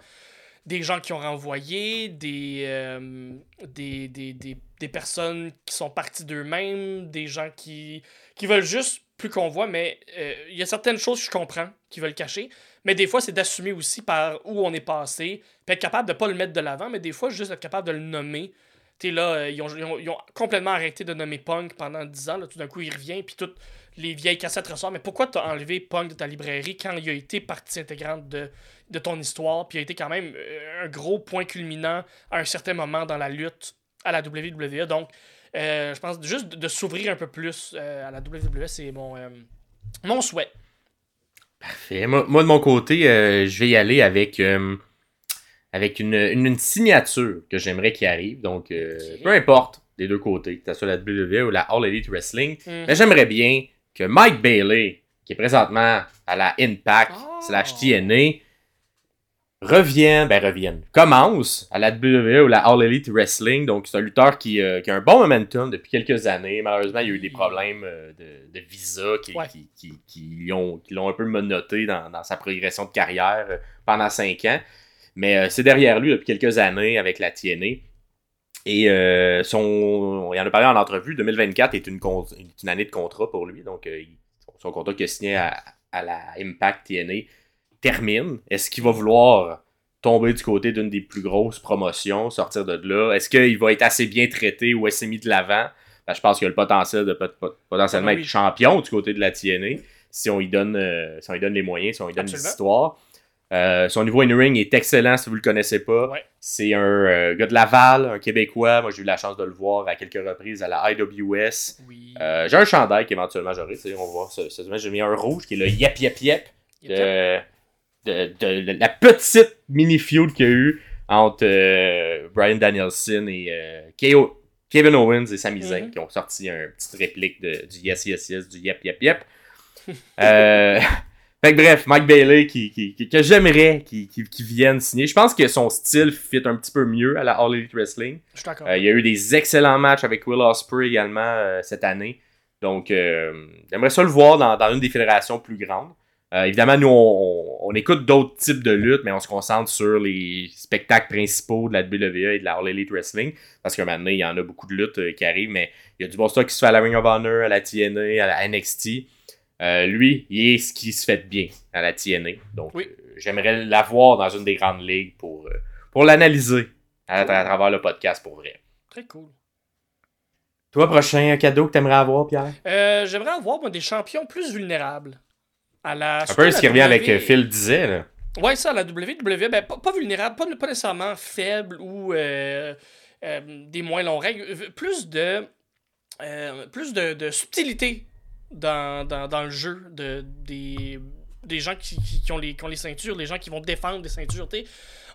Des gens qui ont renvoyé, des, euh, des, des, des, des personnes qui sont parties d'eux-mêmes, des gens qui, qui veulent juste plus qu'on voit, mais euh, il y a certaines choses que je comprends qui veulent cacher, mais des fois c'est d'assumer aussi par où on est passé, puis être capable de pas le mettre de l'avant, mais des fois juste être capable de le nommer. Tu là, euh, ils, ont, complètement arrêté de nommer Punk pendant 10 ans, là, tout d'un coup il revient, puis toutes les vieilles cassettes ressortent, mais pourquoi t'as enlevé Punk de ta librairie quand il a été partie intégrante de, de ton histoire, puis il a été quand même euh, un gros point culminant à un certain moment dans la lutte à la WWE. Donc, euh, je pense juste de, s'ouvrir un peu plus à la WWE, c'est mon, mon souhait. Parfait. Moi, moi, de mon côté, euh, je vais y aller avec, euh, avec une, une, une signature que j'aimerais qu'il arrive. Donc, euh, peu importe des deux côtés, que ce soit la WWE ou la All Elite Wrestling, Mhm. mais j'aimerais bien que Mike Bailey, qui est présentement à la Impact Oh. slash TNA, revienne, ben revienne, commence à la WWE ou la All Elite Wrestling. Donc, c'est un lutteur qui, euh, qui a un bon momentum depuis quelques années. Malheureusement, il y a eu des problèmes euh, de, de visa qui, Ouais. qui, qui, qui l'ont qui l'ont un peu menotté dans, dans sa progression de carrière euh, pendant cinq ans. Mais euh, c'est derrière lui depuis quelques années avec la TNA. Et son, il en a parlé en entrevue, 2024 est une, est une année de contrat pour lui. Donc, son contrat qu'il a signé à, à la Impact TNA termine. Est-ce qu'il va vouloir tomber du côté d'une des plus grosses promotions, sortir de là? Est-ce qu'il va être assez bien traité ou assez mis de l'avant? Ben, je pense qu'il a le potentiel de pot- pot- potentiellement Ah oui. être champion du côté de la TNA si on lui donne, euh, si on lui donne les moyens, si on lui donne histoires. Euh, son niveau in-ring est excellent si vous le connaissez pas. Ouais. C'est un euh, gars de Laval, un Québécois. Moi, j'ai eu la chance de le voir à quelques reprises à la IWS. Oui. Euh, j'ai un chandail qu'éventuellement j'aurai. On va voir. ce- j'ai mis un rouge qui est le Yep Yep Yep de, de, de la petite mini feud qu'il y a eu entre euh, Brian Danielson et euh, Kevin Owens et Sami Zayn Mhm. qui ont sorti un petite réplique de, du Yes Yes Yes, du Yep Yep Yep. Euh, fait que bref, Mike Bailey qui, qui, qui- que j'aimerais qu'il qui, vienne signer. Je pense que son style fit un petit peu mieux à la All Elite Wrestling. Je suis d'accord. Il y a eu des excellents matchs avec Will Ospreay également cette année. Donc, j'aimerais ça le voir dans, dans une des fédérations plus grandes. Euh, évidemment, nous, on, on- on écoute d'autres types de luttes, mais on se concentre sur les spectacles principaux de la WWE et de la All Elite Wrestling. Parce qu'à un moment donné, il y en a beaucoup de luttes euh, qui arrivent, mais il y a du bon stock qui se fait à la Ring of Honor, à la TNA, à la NXT. Euh, lui, il est ce qui se fait bien à la TNA. Donc, Oui. j'aimerais l'avoir dans une des grandes ligues pour, pour l'analyser à, à travers le podcast pour vrai. Très cool. Toi, prochain cadeau que t'aimerais avoir, Pierre? J'aimerais avoir moi, des champions plus vulnérables. À la, Un peu ce qui revient avec euh, Phil disait, là. Ouais, ça, la WWE, ben, pas, pas vulnérable, pas, pas nécessairement faible ou euh, euh, des moins longs règles, plus de, euh, plus de, de subtilité dans, dans, dans le jeu de, des, des gens qui, qui, qui ont les, qui ont les ceintures, les gens qui vont défendre des ceintures.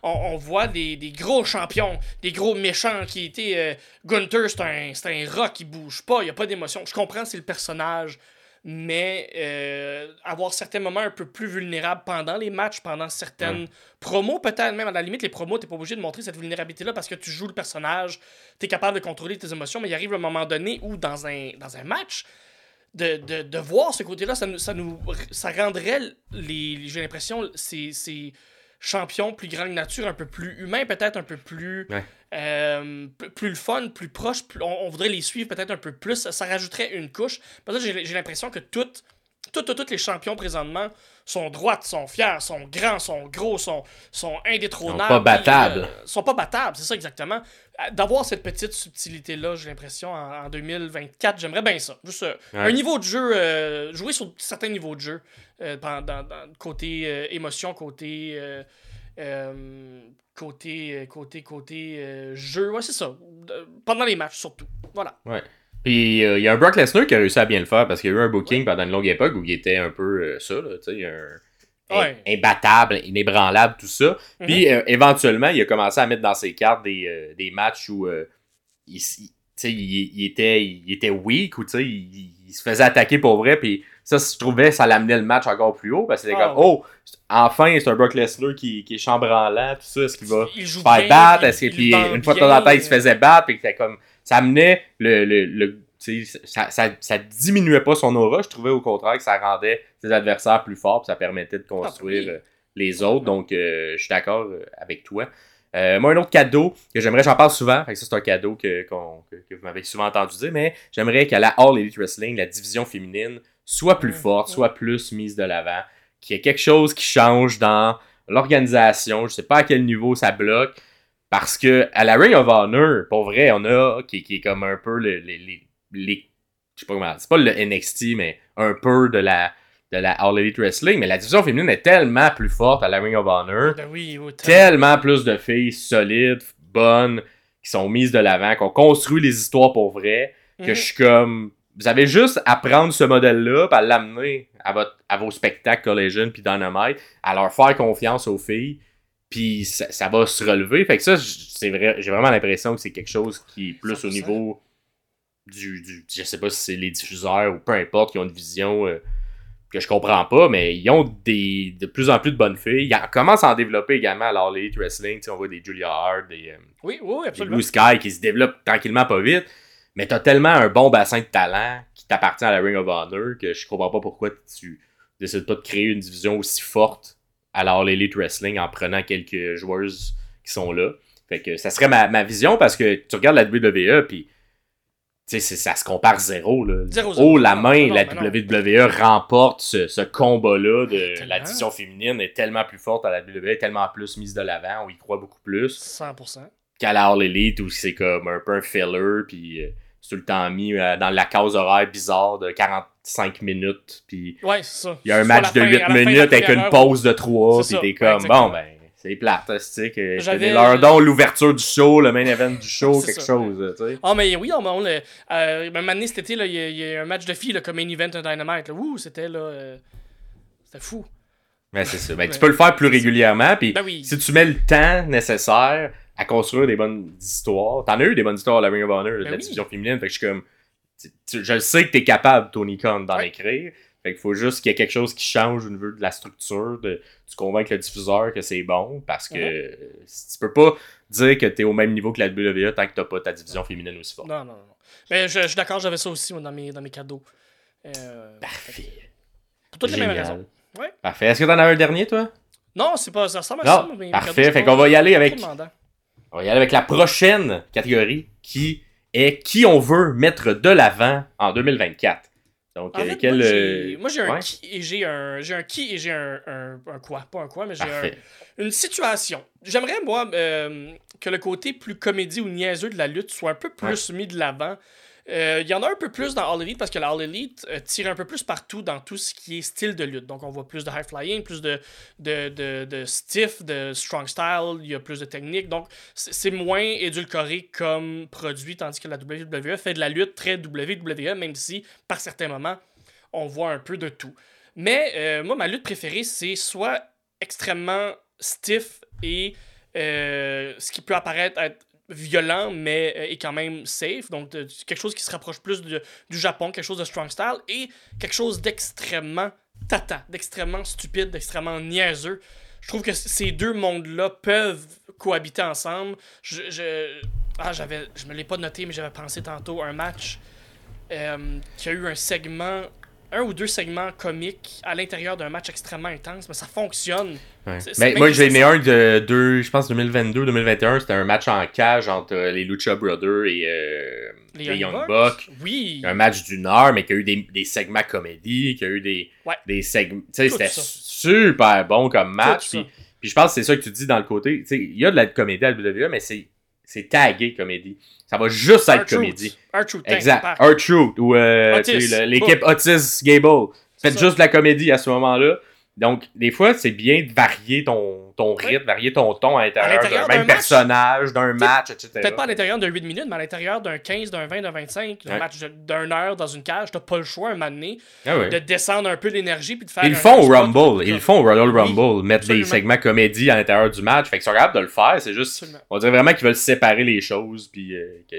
On, on voit des, des gros champions, des gros méchants qui étaient. euh, Gunther, c'est un, un rat qui bouge pas, il n'y a pas d'émotion. Je comprends, c'est le personnage. Mais euh, avoir certains moments un peu plus vulnérables pendant les matchs, pendant certaines promos, peut-être même à la limite, les promos, t'es pas obligé de montrer cette vulnérabilité-là parce que tu joues le personnage, t'es capable de contrôler tes émotions, mais il arrive un moment donné où dans un, dans un match, de, de, de voir ce côté-là, ça nous, ça nous ça rendrait les, j'ai l'impression, ces, ces champions plus grande nature, un peu plus humains, peut-être un peu plus Ouais. Euh, plus le fun, plus proche, plus- on, on voudrait les suivre peut-être un peu plus, ça, ça rajouterait une couche. Parce que j'ai l'impression que toutes, toutes, toutes, toutes les champions présentement sont droites, sont fiers, sont grands, sont gros, sont, sont indétrônables. Sont pas battables. euh, sont pas battables, c'est ça exactement. Euh, D'avoir cette petite subtilité-là, j'ai l'impression, en, en 2024, j'aimerais bien ça. Juste euh, Ouais. un niveau de jeu, euh, jouer sur certains niveaux de jeu, dans, dans- dans- côté émotion, côté. Euh, euh, côté, côté, côté euh, jeu, ouais, c'est ça. Pendant les matchs, surtout. Voilà. Puis euh, il y a un Brock Lesnar qui a réussi à bien le faire parce qu'il y a eu un booking pendant une longue époque où il était un peu euh, ça, tu sais, un, Ouais. imbattable, inébranlable, tout ça. Puis euh, éventuellement, il a commencé à mettre dans ses cartes des, des matchs où il, était, il était weak ou il, il se faisait attaquer pour vrai. Puis ça, je trouvais, ça l'amenait le match encore plus haut parce que c'était Ah, comme, ouais. oh, enfin, c'est un Brock Lesnar qui, qui est chambranlant, tout ça. Est-ce qu'il va se faire battre? Est-ce que, puis une fois de temps en temps, il se euh, faisait battre, puis c'était comme, ça amenait le, le, le ça, ça, ça diminuait pas son aura. Je trouvais au contraire que ça rendait ses adversaires plus forts, puis ça permettait de construire oui. euh, les autres. Donc, euh, je suis d'accord avec toi. Euh, moi, un autre cadeau que j'aimerais, j'en parle souvent, fait que ça c'est un cadeau que, que vous m'avez souvent entendu dire, mais j'aimerais qu'à la All Elite Wrestling, la division féminine soit plus forte, soit plus mise de l'avant, qu'il y ait quelque chose qui change dans l'organisation. Je sais pas à quel niveau ça bloque. Parce que à la Ring of Honor, pour vrai, on a qui, qui est comme un peu le- les, les, les- je sais pas comment, c'est pas le NXT, mais un peu de la de la All Elite Wrestling, mais la division féminine est tellement plus forte à la Ring of Honor, Ben oui, tellement plus de filles solides, bonnes, qui sont mises de l'avant, qui ont construit les histoires pour vrai, que Mhm. je suis comme, vous avez juste à prendre ce modèle-là, puis à l'amener à, votre, à vos spectacles Collision puis Dynamite, à leur faire confiance aux filles, puis ça, ça va se relever. Fait que ça, c'est vrai, j'ai vraiment l'impression que c'est quelque chose qui est plus 100%. au niveau du, du- je sais pas si c'est les diffuseurs ou peu importe, qui ont une vision euh, que je comprends pas, mais ils ont des, de plus en plus de bonnes filles. Ils en- commencent à en développer également à l'Elite Wrestling. On voit des Julia Hart, des, euh, Oui, oui, oui, des absolument. Blue Sky qui se développent tranquillement pas vite. Mais t'as tellement un bon bassin de talent qui t'appartient à la Ring of Honor que je comprends pas pourquoi tu décides pas de créer une division aussi forte à la All Elite Wrestling en prenant quelques joueuses qui sont là. Fait que ça serait ma, ma vision parce que tu regardes la WWE puis tu sais, ça se compare zéro. Là. Zéro, zéro. Oh, la main, non, la non. WWE remporte ce, ce combat-là de la division féminine est tellement plus forte à la WWE, tellement plus mise de l'avant, on y croit beaucoup plus 100%. Qu'à la All Elite où c'est comme un peu un filler puis euh, c'est tout le temps mis euh, dans la case horaire bizarre de 45 minutes puis Ouais, il y a un à match de fin- 8 à la fin de la minutes avec une heure, pause de 3 C'est puis t'es comme exactement. bon ben c'est plate que J'avais- leur don l'ouverture du show le main event du show quelque ça. chose tu sais Ah, mais oui, on, on, le- euh, même année cet été, il y, a- il y a un match de filles là, comme main event un Dynamite. Là. Ouh, c'était là. euh, c'était fou. ben c'est ça ben, tu peux le faire plus régulièrement puis Ben oui. si tu mets le temps nécessaire à construire des bonnes histoires, t'en as eu des bonnes histoires à la Ring of Honor, de Ben la oui. division féminine, fait que je suis comme, tu- tu- je sais que t'es capable, Tony Khan, d'en Ouais. écrire, fait qu'il faut juste qu'il y ait quelque chose qui change au niveau de la structure, de, tu convaincre le diffuseur que c'est bon, parce que tu peux pas dire que t'es au même niveau que la WWE tant que t'as pas ta division féminine aussi forte. Non, non, non. Mais je, je suis d'accord, j'avais ça aussi moi, dans, mes, dans mes cadeaux. Euh, Parfait. pour toutes les mêmes raisons. Ouais. Parfait. Est-ce que t'en as un dernier, toi? Non, c'est pas, ça ressemble à Non, ça. mes parfait. Fait qu'on va y aller avec-. On va y aller avec la prochaine catégorie qui est qui on veut mettre de l'avant en 2024. Donc, En euh, fait, quel, moi, j'ai- euh, un qui et j'ai un, j'ai un qui et j'ai un, un, un quoi. Pas un quoi, mais j'ai un, une situation. J'aimerais, moi, euh, que le côté plus comédie ou niaiseux de la lutte soit un peu plus mis de l'avant. Euh, Il y en a un peu plus dans All Elite parce que la All Elite euh, tire un peu plus partout dans tout ce qui est style de lutte. Donc, on voit plus de high flying, plus de, de, de, stiff, de strong style, il y a plus de technique. Donc, c'est moins édulcoré comme produit, tandis que la WWE fait de la lutte très WWE, même si, par certains moments, on voit un peu de tout. Mais euh, moi, ma lutte préférée, c'est soit extrêmement stiff et ce qui peut apparaître être violent, mais euh, est quand même safe. Donc, quelque chose qui se rapproche plus de- du Japon, quelque chose de strong style, et quelque chose d'extrêmement tata, d'extrêmement stupide, d'extrêmement niaiseux. Je trouve que ces deux mondes-là peuvent cohabiter ensemble. Je, je- ah, j'avais, je me l'ai pas noté, mais j'avais pensé tantôt un match euh, qui a eu un segment, un ou deux segments comiques à l'intérieur d'un match extrêmement intense, mais ça fonctionne. Ouais. Mais bien moi, j'ai aimé un de deux, je pense 2022-2021, c'était un match en cage entre euh, les Lucha Brothers et euh, Les les, Young Young Bucks? Oui. Un match d'une heure, mais qui a eu des, des segments comédie, qui a eu des, Ouais. des segments. Tu sais, Tout c'était super bon comme match. Puis, puis je pense que c'est ça que tu dis dans le côté. Tu sais, il y a de la comédie à la WWE, mais c'est c'est tagué comédie. Ça va juste être comédie. Thanks, Exact. R-Truth ou euh, l'équipe Otis Gable. Faites juste de la comédie à ce moment-là. Donc, des fois, c'est bien de varier ton, ton rythme, varier ton ton à l'intérieur d'un même match. personnage, d'un match, etc. Peut-être pas à l'intérieur d'un 8 minutes, mais à l'intérieur d'un 15, d'un 20, d'un 25, d'un Ouais. match d'une heure dans une cage, t'as pas le choix, un moment donné, Ah de descendre un peu l'énergie puis de faire. Ils le font au Rumble. Ils le font au Royal Oui, Rumble. mettre absolument. des segments comédie à l'intérieur du match. Fait qu'ils sont capables de le faire. C'est juste. Absolument. On dirait vraiment qu'ils veulent séparer les choses. Puis euh, que,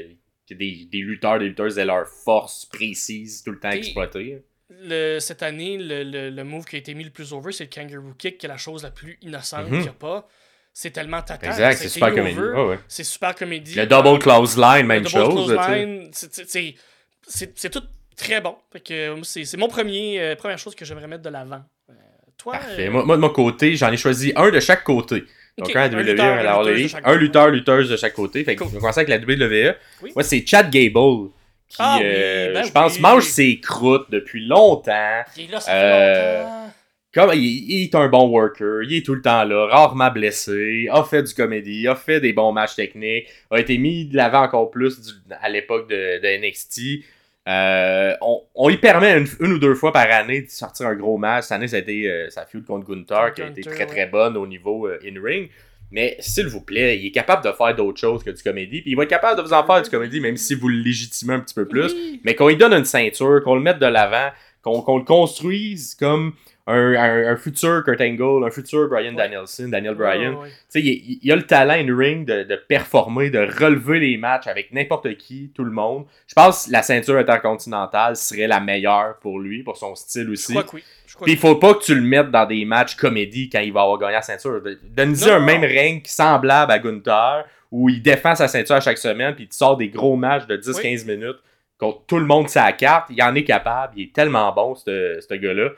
que des, des lutteurs, des lutteuses aient leur force précise tout le temps exploitée. Le- cette année, le, le, le move qui a été mis le plus over, c'est le kangaroo kick, qui est la chose la plus innocente Mhm. qu'il n'y a pas. C'est tellement tata. Exact, c'est super comédie. Ouais. C'est super comédie. Le double close line, même Le double chose. c'est- tout très bon. Fait que, moi, c'est mon premier, euh, première chose que j'aimerais mettre de l'avant. Euh, toi, Parfait. euh, Moi, moi, de mon côté, j'en ai choisi un de chaque côté. Donc, ok, un à WWE, lutteur, un à la un côté. lutteur, lutteuse de chaque côté. Fait que Cool. on va commencer avec la WWE. Oui. Moi, c'est Chad Gable. Qui, Ah oui, euh, ben je pense, oui. mange ses croûtes depuis longtemps. Il est là, Euh, longtemps. Comme, il, il est un bon worker, il est tout le temps là, rarement blessé, a fait du comédie, a fait des bons matchs techniques, a été mis de l'avant encore plus du- à l'époque de, de NXT. Euh, on, on y permet une, une ou deux fois par année de sortir un gros match. Cette année, ça a été sa feud contre Gunther qui a été très très bonne au niveau in-ring. Mais s'il vous plaît, il est capable de faire d'autres choses que du comédie. Puis il va être capable de vous en faire du comédie, même si vous le légitimez un petit peu plus. Oui. Mais qu'on lui donne une ceinture, qu'on le mette de l'avant, qu'on qu'on le construise comme un, un- un futur Kurt Angle, un futur Brian Ouais. Danielson, Daniel Bryan. ouais, ouais. Tu sais, il, il a le talent in-ring de, de performer, de relever les matchs avec n'importe qui, tout le monde. Je pense que la ceinture intercontinentale serait la meilleure pour lui, pour son style Je aussi. crois que oui. Je Puis il faut pas que tu le mettes dans des matchs comédie quand il va avoir gagné la ceinture. Donne-lui un non. même ring semblable à Gunther, où il défend sa ceinture à chaque semaine, puis il te sort des gros matchs de 10-15 minutes contre tout le monde sa carte. Il en est capable, il est tellement bon, ce gars-là.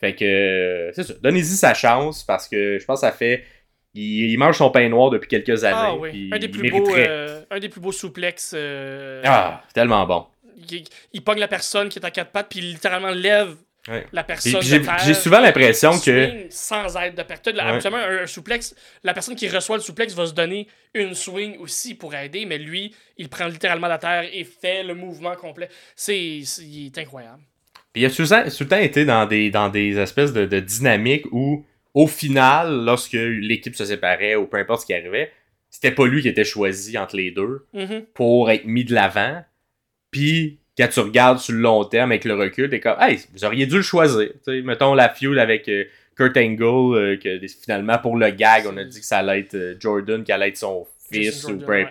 Fait que, euh, c'est ça. Donnez-y sa chance, parce que je pense que ça fait... Il, il mange son pain noir depuis quelques années. Ah oui. puis Un des, plus beaux, euh, un des plus beaux souplexes. euh, Ah, tellement bon. il, il pogne la personne qui est à quatre pattes, puis il littéralement lève Ouais. la personne. J'ai souvent l'impression que... sans aide de personne. Ouais. Habituellement, un, un souplex, la personne qui reçoit le souplex va se donner une swing aussi pour aider, mais lui, il prend littéralement la terre et fait le mouvement complet. C'est, il est incroyable. Puis il a tout le temps, été dans des, dans des espèces de, de dynamiques où, au final, lorsque l'équipe se séparait ou peu importe ce qui arrivait, c'était pas lui qui était choisi entre les deux Mhm. pour être mis de l'avant. Puis, quand tu regardes sur le long terme avec le recul, t'es comme, hey, vous auriez dû le choisir. Mettons la feud avec euh, Kurt Angle, euh, que finalement, pour le gag, on a dit que ça allait être euh, Jordan, qui allait être son fils ou peu ouais.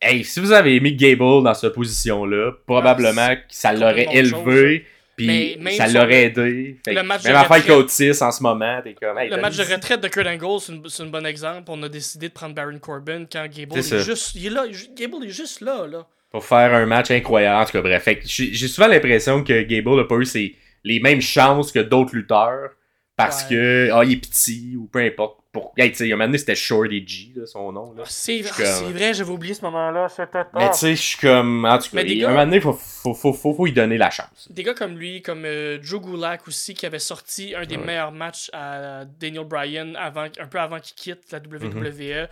Hey, si vous avez mis Gable dans cette position-là, probablement que ça l'aurait élevé, puis Mais même ça l'aurait aidé. Fait le match même affaire retraite- qu'Otis en ce moment, t'es comme, hey, le match de retraite de Kurt Angle, c'est, un bon exemple. On a décidé de prendre Baron Corbin quand Gable est, juste. Il est là. Gable est juste là. là. pour faire un match incroyable. En tout cas, bref. J'ai souvent l'impression que Gable n'a pas eu ses- les mêmes chances que d'autres lutteurs parce Ouais. que ah, il est petit ou peu importe. Pour... Hey, tu sais, il y a un moment donné, c'était Shorty G, là, son nom. Là. Ah, c'est, suis comme- c'est vrai, j'avais oublié ce moment-là. C'était Mais tu sais, je suis comme. En tout cas, il- gars- un moment donné, faut, faut, faut, faut, y donner la chance. Des gars comme lui, comme euh, Joe Gulak aussi, qui avait sorti un des Ouais. meilleurs matchs à Daniel Bryan avant, un peu avant qu'il quitte la WWE.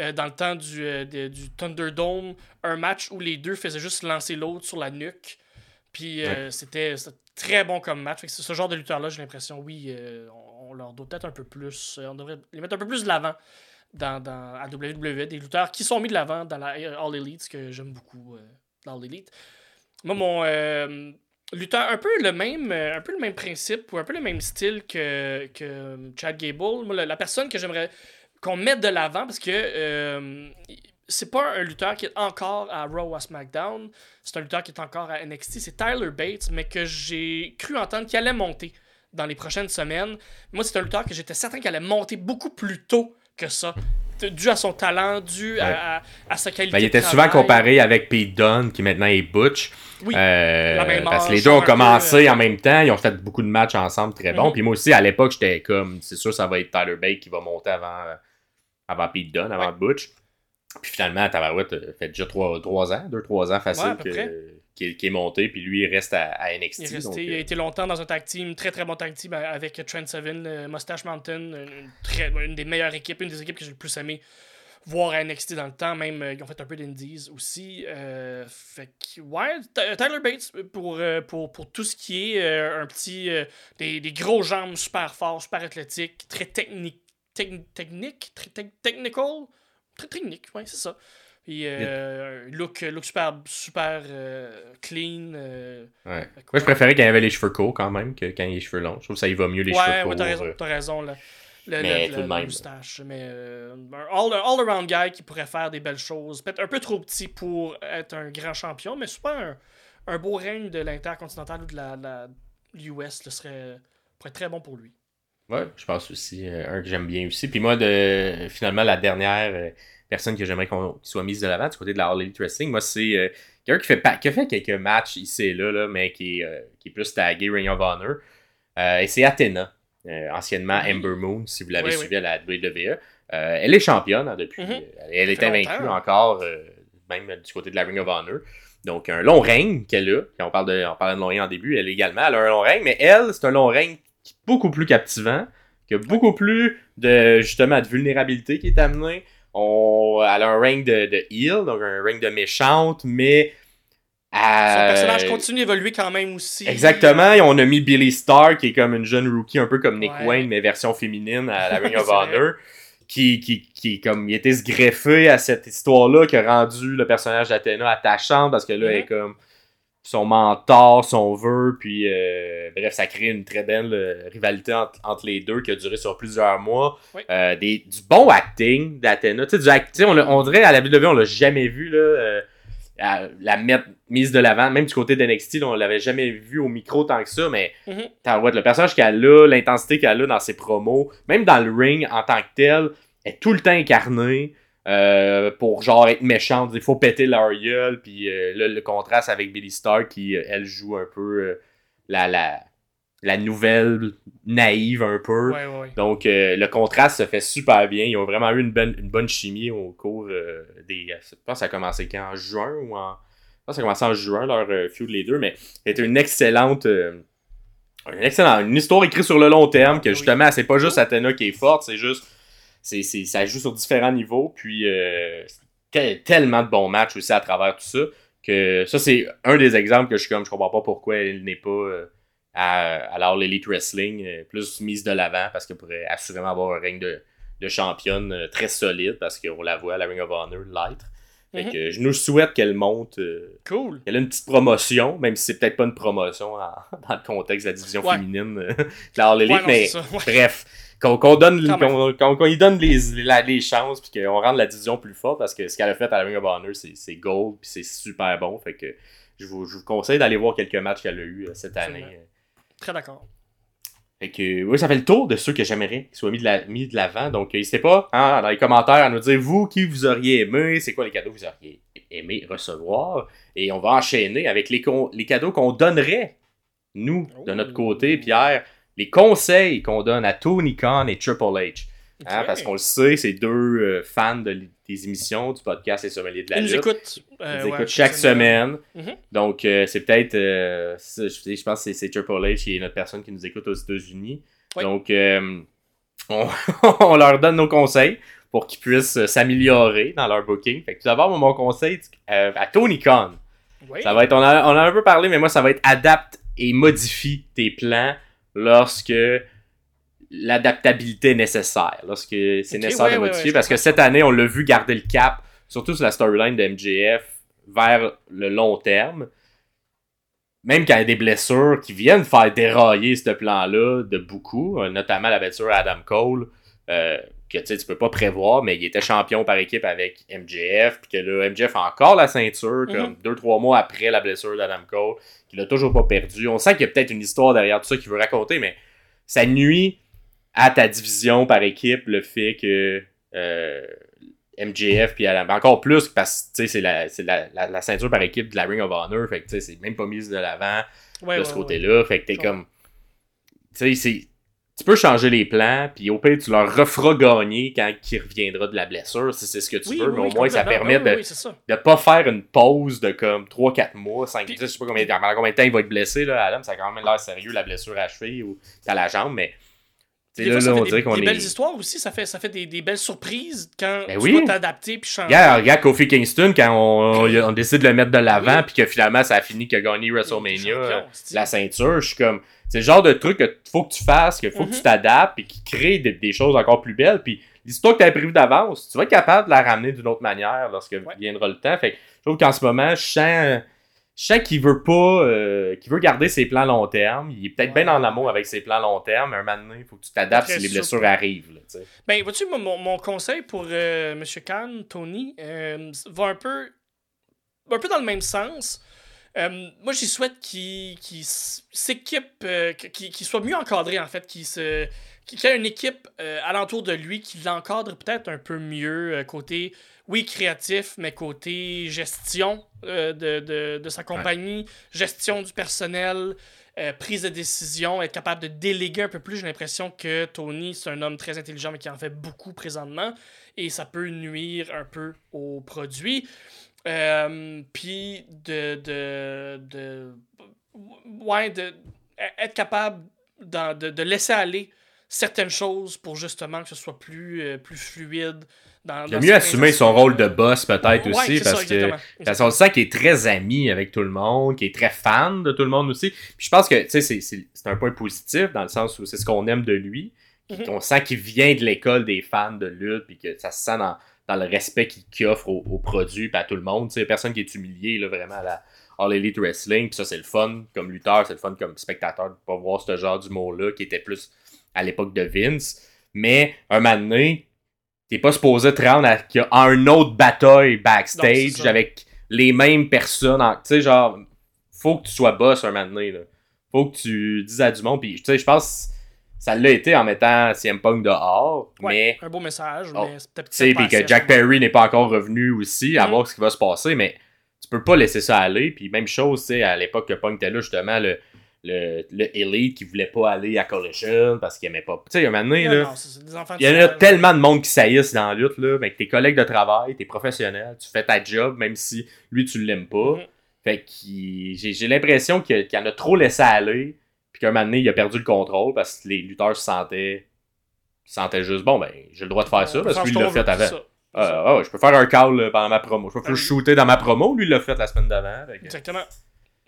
euh, dans le temps du, euh, de- du Thunderdome, un match où les deux faisaient juste lancer l'autre sur la nuque. Puis euh, c'était très bon comme match. Fait que c'est ce genre de lutteur-là, j'ai l'impression, oui, euh, on, on leur doit peut-être un peu plus. euh, on devrait les mettre un peu plus de l'avant dans, dans, à WWE. Des lutteurs qui sont mis de l'avant dans la All Elite, ce que j'aime beaucoup dans All Elite. Moi, mon euh, lutteur, un peu le même un peu le même principe ou un peu le même style que, que Chad Gable. Moi, la, la personne que j'aimerais qu'on mette de l'avant parce que euh, c'est pas un lutteur qui est encore à Raw ou à SmackDown, c'est un lutteur qui est encore à NXT, c'est Tyler Bates, mais que j'ai cru entendre qu'il allait monter dans les prochaines semaines. Moi, c'est un lutteur que j'étais certain qu'il allait monter beaucoup plus tôt que ça. Dû à son talent, dû à, à, sa qualité. Ben, il était souvent comparé avec Pete Dunne, qui maintenant est Butch. Oui, euh, parce que les deux ont commencé euh, en même temps, ils ont fait beaucoup de matchs ensemble très bons. Mhm. Puis moi aussi, à l'époque, j'étais comme, c'est sûr, ça va être Tyler Bate qui va monter avant, avant Pete Dunne, avant Butch. Puis finalement, Tabarouette euh, fait déjà 3, ans, 2-3 ans facile Ouais, à peu près. que- qui, est, monté. Puis lui, il reste à, à NXT. Il, est resté- donc, il a euh, été longtemps dans un tag team, très très bon tag team euh, avec Trent Seven, euh, Mustache Mountain, une, une très, une des meilleures équipes, une des équipes que j'ai le plus aimé voir à NXT dans le temps. Même, euh, ils ont fait un peu d'Indies aussi. Fait que, ouais, Ty- Tyler Bates pour, pour, pour tout ce qui est un petit. des, des gros jambes super forts, super athlétiques, très technique. tec- technique, très tec- technical, très technique, ouais, c'est ça. Puis, euh, un look, look super, super euh, clean. euh, ouais. Moi, je préférais quand il avait les cheveux courts quand même que quand il a les cheveux longs. Je trouve que ça y va mieux les ouais, cheveux ouais, courts. t'as raison, euh. t'as raison. Là. Le, Mais le- tout le- même. moustache. Mais euh, un all, un all-around guy qui pourrait faire des belles choses. Peut-être un peu trop petit pour être un grand champion, mais super un, un beau règne de l'Intercontinental ou de la, la US là, serait, pourrait être très bon pour lui. Ouais, je pense aussi. euh, un que j'aime bien aussi. Puis moi, de finalement, la dernière euh, personne que j'aimerais qu'on soit mise de l'avant du côté de la All Elite Wrestling, moi, c'est euh, quelqu'un qui fait, qui a fait quelques matchs ici et là, là mais qui est, qui est plus tagué Ring of Honor. Et c'est Athena, anciennement. Ember Moon, si vous l'avez Oui, suivi à la WWE. Elle est championne hein, depuis. Mhm. euh, elle est invaincue longtemps. encore, même du côté de la Ring of Honor. Donc, un long règne qu'elle a. Puis on, parle de, on parlait de long règne en début. Elle également, elle a un long règne, mais elle, c'est un long règne beaucoup plus captivant, qui a beaucoup plus de, justement, de vulnérabilité qui est amenée. On, elle a un règne de, de heal, donc un règne de méchante, mais. Son euh, personnage continue d'évoluer quand même aussi. Exactement, et on a mis Billy Starr, qui est comme une jeune rookie, un peu comme Nick Ouais. Wayne, mais version féminine à la Ring of. Honor, qui, qui, qui comme, il était se greffer à cette histoire-là, qui a rendu le personnage d'Athena attachant, parce que là, elle est comme son mentor, son vœu, puis euh, bref, ça crée une très belle euh, rivalité entre, entre les deux qui a duré sur plusieurs mois. Oui. Euh, des, du bon acting d'Athena, tu sais, du act- tu sais, on, on dirait à la WWE, on l'a jamais vu, là. à la mettre mise de l'avant, même du côté d'NXT, on l'avait jamais vu au micro tant que ça, mais Mhm. tabarouette, le personnage qu'elle a, l'intensité qu'elle a dans ses promos, même dans le ring en tant que tel, est tout le temps incarnée euh, pour genre être méchante, il faut péter leur gueule, puis euh, là, le contraste avec Billy Starr qui, euh, elle, joue un peu la, la, la nouvelle naïve un peu. Ouais, ouais, ouais. Donc, le contraste se fait super bien. Ils ont vraiment eu une bonne, une bonne chimie au cours des. Je pense que ça a commencé quand En juin ou en. Je pense que ça a commencé en juin, leur feud, les deux, mais c'était une excellente. une excellente. Une histoire écrite sur le long terme, que justement, c'est pas juste Athena qui est forte, c'est juste. C'est c'est- ça joue sur différents niveaux, puis euh, tel- tellement de bons matchs aussi à travers tout ça, que ça, c'est un des exemples que je suis comme, je comprends pas pourquoi elle n'est pas. euh, à, alors l'Elite Wrestling, euh, plus mise de l'avant parce qu'elle pourrait assurément avoir un règne de, de championne euh, très solide parce qu'on la voit à la Ring of Honor l'être. Fait Mhm. que je nous souhaite qu'elle monte, Cool. qu'elle ait une petite promotion, même si c'est peut-être pas une promotion en- dans le contexte de la division Ouais. féminine de la All Elite, Ouais, mais ouais. bref, qu'on qu'on donne, qu'on y donne les, la- les chances puis qu'on rende la division plus forte parce que ce qu'elle a fait à la Ring of Honor, c'est gold puis c'est super bon. Fait que je vous, je vous conseille d'aller voir quelques matchs qu'elle a eu euh, cette année. Absolument. Très d'accord. Fait que, oui, ça fait le tour de ceux que j'aimerais qu'ils soient mis de la- mis de l'avant. Donc, euh, n'hésitez pas hein, dans les commentaires à nous dire, vous, qui vous auriez aimé, c'est quoi les cadeaux que vous auriez aimé recevoir. Et on va enchaîner avec les, con- les cadeaux qu'on donnerait, nous, de notre Oh. côté, Pierre, les conseils qu'on donne à Tony Khan et Triple H. Hein. Parce qu'on le sait, c'est deux euh, fans de des émissions, du podcast Les Sommeliers de la Ils nous écoutent. Ils euh, nous ouais, écoutent chaque semaine. Mhm. Donc, euh, c'est peut-être. je, je pense que c'est- Triple H qui est notre personne qui nous écoute aux États-Unis. Oui. Donc, on, on leur donne nos conseils pour qu'ils puissent s'améliorer dans leur booking. Fait que tout d'abord, mon conseil à Tony Khan, Oui. ça va être. On, a- on en a un peu parlé, mais moi, ça va être adapte et modifie tes plans lorsque l'adaptabilité est nécessaire, lorsque c'est nécessaire ouais, de modifier. ouais, parce que cette année, on l'a vu garder le cap, surtout sur la storyline de MJF, vers le long terme. Même quand il y a des blessures qui viennent faire dérailler ce plan-là de beaucoup, euh, notamment la blessure à Adam Cole. euh, que tu peux pas prévoir, mais il était champion par équipe avec MJF, puis que là, MJF a encore la ceinture, Mhm. comme deux, trois mois après la blessure d'Adam Cole, qu'il a toujours pas perdu. On sent qu'il y a peut-être une histoire derrière tout ça qu'il veut raconter, mais ça nuit à ta division par équipe le fait que euh, MJF puis Adam, encore plus parce que c'est la, la, la, la ceinture par équipe de la Ring of Honor, fait que c'est même pas mise de l'avant Ouais, de ce ouais. côté-là. Fait que t'es comme. Tu sais, c'est. Tu peux changer les plans, puis au pire, tu leur referas gagner quand il reviendra de la blessure, si c'est ce que tu Oui, veux, oui, mais oui, au moins, ça permet de de pas faire une pause de comme 3-4 mois, 5 Puis- je sais pas combien, pendant combien de temps il va être blessé, là, Adam, ça a quand même l'air sérieux, la blessure à la cheville ou à la jambe, mais. Des là, fois, là, on des, dirait qu'on des est. belles histoires aussi, ça fait, ça fait des, des belles surprises quand Ben tu oui. t'adapter puis changer. Regarde, regarde Kofi Kingston, quand on, on- on décide de le mettre de l'avant, Oui. puis que finalement ça a fini qu'il a gagné WrestleMania, champion, euh, la ceinture, je suis comme. C'est le genre de truc qu'il faut que tu fasses, qu'il faut que Mhm. tu t'adaptes, et qui crée des, des choses encore plus belles. Puis l'histoire que tu avais prévue d'avance, tu vas être capable de la ramener d'une autre manière lorsque viendra le temps. Fait que je trouve qu'en ce moment, je sens, je sens qu'il veut pas. euh, qu'il veut garder ses plans long terme. Il est peut-être Ouais. bien en amour avec ses plans long terme, mais un moment donné, il faut que tu t'adaptes si les blessures arrivent. là, sais. Ben, vois-tu, mon conseil pour euh, M. Khan, Tony, euh, va un peu, un peu dans le même sens. Euh, moi, j'y souhaite qu'il qu'il s- s'équipe, euh, mieux encadré, en fait, qu'il ait une équipe euh, alentour de lui qui l'encadre peut-être un peu mieux, euh, côté, oui, créatif, mais côté gestion de, sa compagnie, gestion du personnel, prise de décision, être capable de déléguer un peu plus. J'ai l'impression que Tony, c'est un homme très intelligent, mais qui en fait beaucoup présentement, et ça peut nuire un peu au produit. Euh, Puis de, de, de. Ouais, de. Être capable de, de laisser aller certaines choses pour justement que ce soit plus, euh, plus fluide. Dans, Il a mieux assumer son rôle de boss peut-être Ouais, aussi, ça, parce que. Parce qu'on sent qu'il est très ami avec tout le monde, qu'il est très fan de tout le monde aussi. Puis je pense que, tu sais, c'est- c'est un point positif dans le sens où c'est ce qu'on aime de lui. Mhm. On sent qu'il vient de l'école des fans de lutte, puis que ça se sent dans, dans le respect qu'il offre aux, aux produits, à tout le monde. Tu sais, personne qui est humilié, là, vraiment, à la All Elite Wrestling. Puis ça, c'est le fun comme lutteur, c'est le fun comme spectateur de pas voir ce genre d'humour-là, qui était plus à l'époque de Vince. Mais, un moment donné, t'es pas supposé te rendre à, un autre bataille backstage avec les mêmes personnes. Tu sais, genre, faut que tu sois boss un moment donné. Là. Faut que tu dises à du monde. Puis, tu sais, je pense ça l'a été en mettant CM Punk dehors. Ouais, Mais, un beau message, Oh, mais c'est peut-être puis que Jack. Perry n'est pas encore revenu aussi, à Mhm. voir ce qui va se passer. Mais tu peux pas laisser ça aller. Puis, même chose, tu sais, à l'époque que Punk était là, justement, le. Le, le Elite qui voulait pas aller à Collision parce qu'il aimait pas. Tu sais, un moment donné, Non, là, non, c'est- c'est il y en a tellement de monde qui saillissent dans la lutte, là, mais que tes collègues de travail, t'es professionnel, tu fais ta job, même si lui, tu l'aimes pas. Mhm. Fait que j'ai l'impression qu'il en a trop laissé aller, puis qu'un moment donné, il a perdu le contrôle parce que les lutteurs se sentaient, se sentaient juste, bon, ben, j'ai le droit de faire ça, parce que lui, il l'a fait avant. Ah, ah ouais, je peux faire un call euh, pendant ma promo. Je peux Ah shooter dans ma promo, lui, il l'a fait la semaine d'avant. Exactement.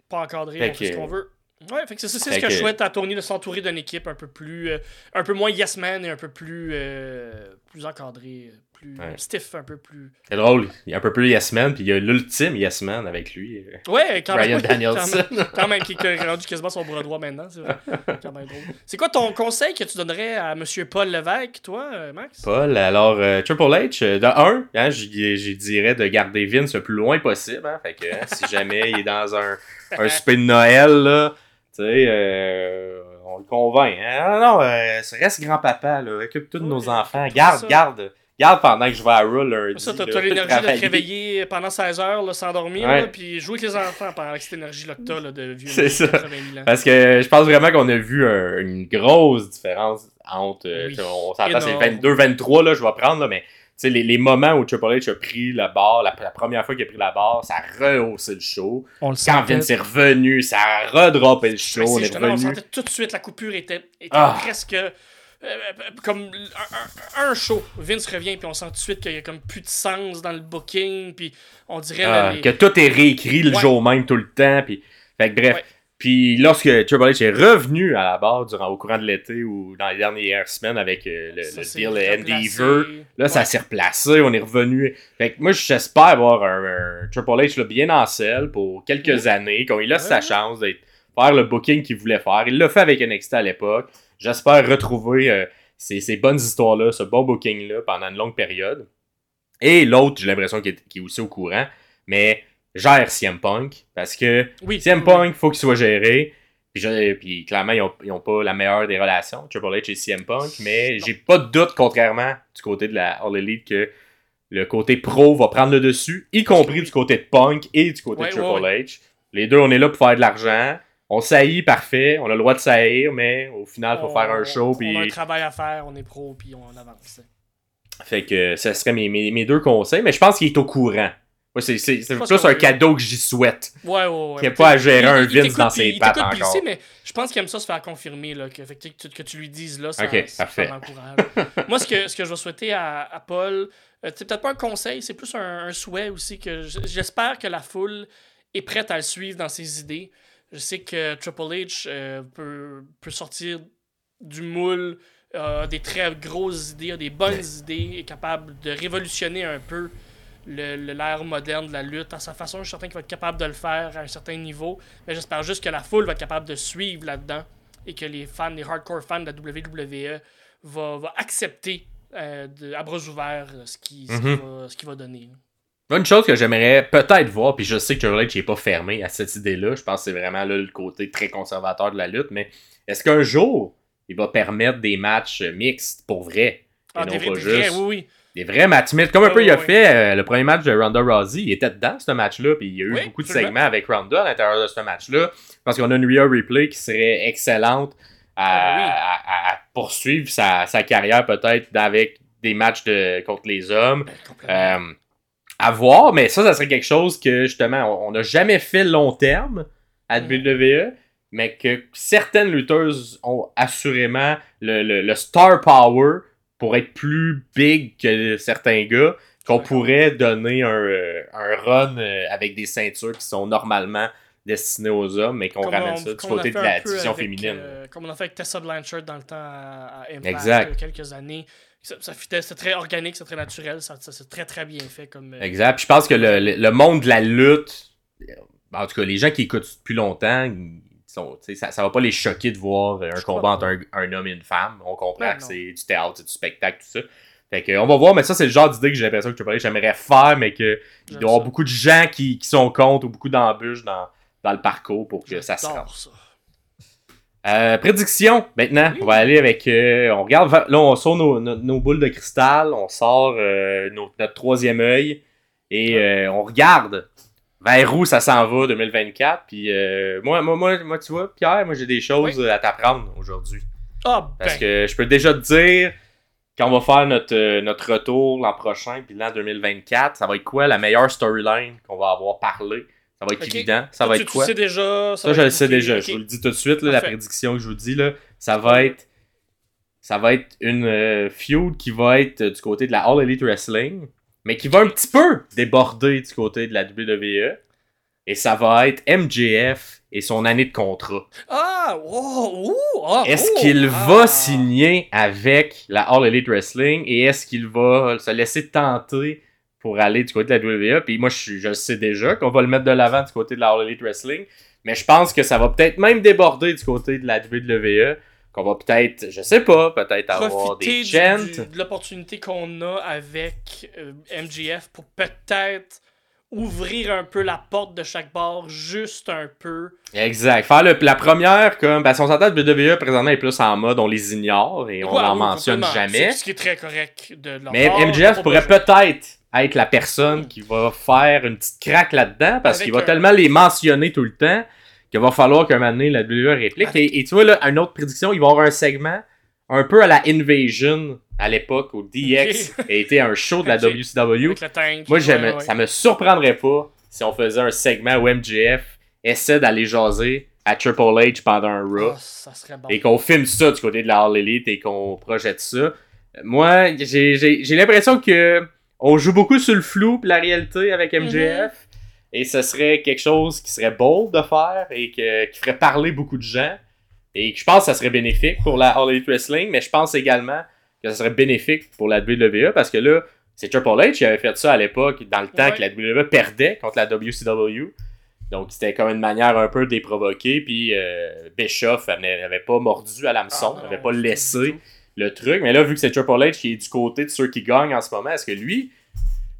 Pas encadré, on fait ce qu'on veut. Ouais, fait que c'est ça, c'est ce que, je souhaite à Tony de s'entourer d'une équipe un peu plus. euh, un peu moins yes man et un peu plus. euh, plus encadré, euh, plus Ouais. stiff, un peu plus. C'est drôle, il y a un peu plus Yes Man, puis il y a l'ultime Yes Man avec lui, Ouais, quand Brian même. Danielson. Quand même, quand même, qui a rendu quasiment son bras droit maintenant, c'est vrai. Quand même drôle. C'est quoi ton conseil que tu donnerais à Monsieur Paul Levesque, toi, euh, Max? Paul, alors euh, Triple H, euh, de un, hein, j'y dirais de garder Vince le plus loin possible. Hein, fait que hein, si jamais il est dans un, un souper de Noël, là, tu sais, euh, on le convainc. Hein? Ah, non, euh, reste grand-papa, là, occupe tous nos enfants. Garde, garde, garde pendant que je vais à Raw lundi. Ça, t'as l'énergie de te réveiller pendant 16 heures, là, s'endormir, Ouais. là, puis jouer avec les enfants pendant avec cette énergie-là que t'as, là, de vieux C'est ça. 80 000 ans. Parce que je pense vraiment qu'on a vu un- une grosse différence entre. euh, Oui. on s'entend, c'est Énorme. 22-23, là, je vais prendre, là, mais tu sais, les, les moments où Triple H a pris la barre, la, la première fois qu'il a pris la barre, ça a rehaussé le show. On le Quand Vince est revenu, ça a redroppé le show. On est on revenu. sentait tout de suite la coupure était, était Ah. presque comme un, un- un show. Vince revient puis on sent tout de suite qu'il y a comme plus de sens dans le booking puis on dirait là, Ah, les- Que tout est réécrit le Ouais. jour même tout le temps. Puis, fait que bref. Ouais. Puis lorsque Triple H est revenu à la barre durant, au courant de l'été ou dans les dernières semaines avec euh, le, ça le deal. Endeavor, Là, ça s'est replacé, on est revenu. Fait que moi, j'espère avoir un, un Triple H là, bien en selle pour quelques années, qu'on lui laisse sa chance d'être faire le booking qu'il voulait faire. Il l'a fait avec NXT à l'époque. J'espère retrouver euh, ces, ces bonnes histoires-là, ce bon booking-là pendant une longue période. Et l'autre, j'ai l'impression qu'il est, aussi au courant, mais gère CM Punk parce que Oui. CM. Punk, faut qu'il soit géré. Puis, je- puis clairement, ils ont, ils ont pas la meilleure des relations, Triple H et CM Punk, mais j'ai pas de doute, contrairement du côté de la All Elite, que le côté pro va prendre le dessus, y compris du côté de Punk et du côté Ouais, de Triple ouais, H. Les deux, on est là pour faire de l'argent. On saillit, parfait. On a le droit de saillir, mais au final, il faut On- faire un show. On Puis... a un travail à faire, on est pro, puis on avance. Fait que ce serait mes, mes, mes deux conseils, mais je pense qu'il est au courant. Moi, c'est, c'est, plus un cadeau que j'y souhaite. Ouais, ouais, ouais. Qu'il n'y pas à gérer Il- un Vince dans ses il pattes il encore. mais je pense qu'il aime ça se faire confirmer, là, que, tu- que tu lui dises là, ça, Ok, ça, parfait. ça m'encourage. Moi, ce que, ce que je vais souhaiter à, à Paul, euh, c'est peut-être pas un conseil, c'est plus un, un souhait aussi que j'espère que la foule est prête à le suivre dans ses idées. Je sais que Triple H euh, peut, peut sortir du moule, a des très grosses idées, a des bonnes idées, est capable de révolutionner un peu le- le- l'ère moderne de la lutte à sa façon. Je suis certain qu'il va être capable de le faire à un certain niveau. Mais j'espère juste que la foule va être capable de suivre là-dedans et que les fans, les hardcore fans de la WWE va, va accepter euh, de, à bras ouverts euh, ce qu'il ce qu'il va, ce qu'il va donner. Une chose que j'aimerais peut-être voir, puis je sais que Triple H n'est pas fermé à cette idée-là, je pense que c'est vraiment là, le côté très conservateur de la lutte, mais est-ce qu'un jour, il va permettre des matchs mixtes pour vrai? Et Ah, non des, pas vrais, juste oui, oui. des vrais matchs mixtes. Comme un Ouais, peu il a fait euh, le premier match de Ronda Rousey, il était dedans ce match-là, puis il y a eu beaucoup de segments avec Ronda à l'intérieur de ce match-là. Parce qu'on a une Rhea Replay qui serait excellente à, Ah, ben oui. à- à poursuivre sa, sa carrière peut-être avec des matchs de, contre les hommes. Ben, à voir, mais ça, ça serait quelque chose que justement, on n'a jamais fait long terme à. WWE, mais que certaines lutteuses ont assurément le, le- le star power pour être plus big que certains gars, qu'on pourrait donner un, euh, un run euh, avec des ceintures qui sont normalement destinées aux hommes, mais qu'on ramène on- ça du côté de la division avec, féminine. euh, comme on a fait avec Tessa Blanchard dans le temps à, à Impact, Exact. il y a quelques années. Ça, ça c'est très organique, c'est très naturel, ça, ça- c'est très très bien fait comme. euh, Exact. Puis je pense que le, le- le monde de la lutte, en tout cas, les gens qui écoutent depuis longtemps, ils sont, tu ça, ça va pas les choquer de voir un Je combat entre un, un homme et une femme. On comprend Ben que c'est du théâtre, c'est du spectacle, tout ça. Fait que, on va voir, mais ça, c'est le genre d'idée que j'ai l'impression que Triple H j'aimerais faire, mais que il j'aime doit y avoir ça. beaucoup de gens qui, qui sont contre ou beaucoup d'embûches dans, dans le parcours pour que ça se rende. Euh, prédiction, maintenant, on va aller avec. euh, on regarde, là, on sort nos, nos- nos boules de cristal, on sort euh, nos- notre troisième œil et on regarde vers où ça s'en va 2024. Puis moi, moi, moi, moi, tu vois, Pierre, moi j'ai des choses à t'apprendre aujourd'hui. Ah, Parce ben, que je peux déjà te dire, quand on va faire notre, notre retour l'an prochain, puis l'an 2024, ça va être quoi la meilleure storyline qu'on va avoir parlé? Ça va être évident. Ça va tu, être tu quoi? sais déjà. ça, je le sais déjà. Je vous le dis tout de suite, là, la prédiction que je vous dis, là, ça va être. Ça va être une euh, feud qui va être euh, du côté de la All Elite Wrestling, mais qui va un petit peu déborder du côté de la WWE. Et ça va être MJF et son année de contrat. Ah, wow, ah, Est-ce oh, qu'il ah. va signer avec la All Elite Wrestling et est-ce qu'il va se laisser tenter pour aller du côté de la WWE? Puis moi, je, sais déjà qu'on va le mettre de l'avant du côté de la All Elite Wrestling, mais je pense que ça va peut-être même déborder du côté de la WWE, qu'on va peut-être, je sais pas, peut-être avoir des chants. de l'opportunité qu'on a avec euh, MGF pour peut-être ouvrir un peu la porte de chaque bar juste un peu. Exact. Faire le- la première, comme, parce qu'on s'entend que WWE présentement est plus en mode on les ignore et on Ouais, n'en oui, mentionne jamais. C'est Ce qui est très correct de leur Mais part, pas pourrait besoin. Peut-être être la personne qui va faire une petite craque là-dedans parce qu'il va un- tellement les mentionner tout le temps qu'il va falloir qu'un moment donné, la WWE réplique. Et, et tu vois, là, une autre prédiction, il va y avoir un segment un peu à la Invasion à l'époque où DX a été un show de la. WCW. Tank. Moi, ouais, j'aime- ouais. ça me surprendrait pas si on faisait un segment où MJF essaie d'aller jaser à Triple H pendant un Raw Ah, bon. et qu'on filme ça du côté de la All Elite et qu'on projette ça. Moi, j'ai j'ai- j'ai l'impression que on joue beaucoup sur le flou et la réalité avec MJF. Et ce serait quelque chose qui serait bold de faire et que- qui ferait parler beaucoup de gens. Et que je pense que ça serait bénéfique pour la All Elite Wrestling, mais je pense également que ça serait bénéfique pour la WWE parce que là, c'est Triple H qui avait fait ça à l'époque, dans le temps Ouais. que la WWE perdait contre la WCW. Donc c'était comme une manière un peu provoquer. Puis euh, Bischoff n'avait pas mordu à l'hameçon, Ah, n'avait non, pas laissé. Le truc. Mais là, vu que c'est Triple H qui est du côté de ceux qui gagnent en ce moment, est-ce que lui,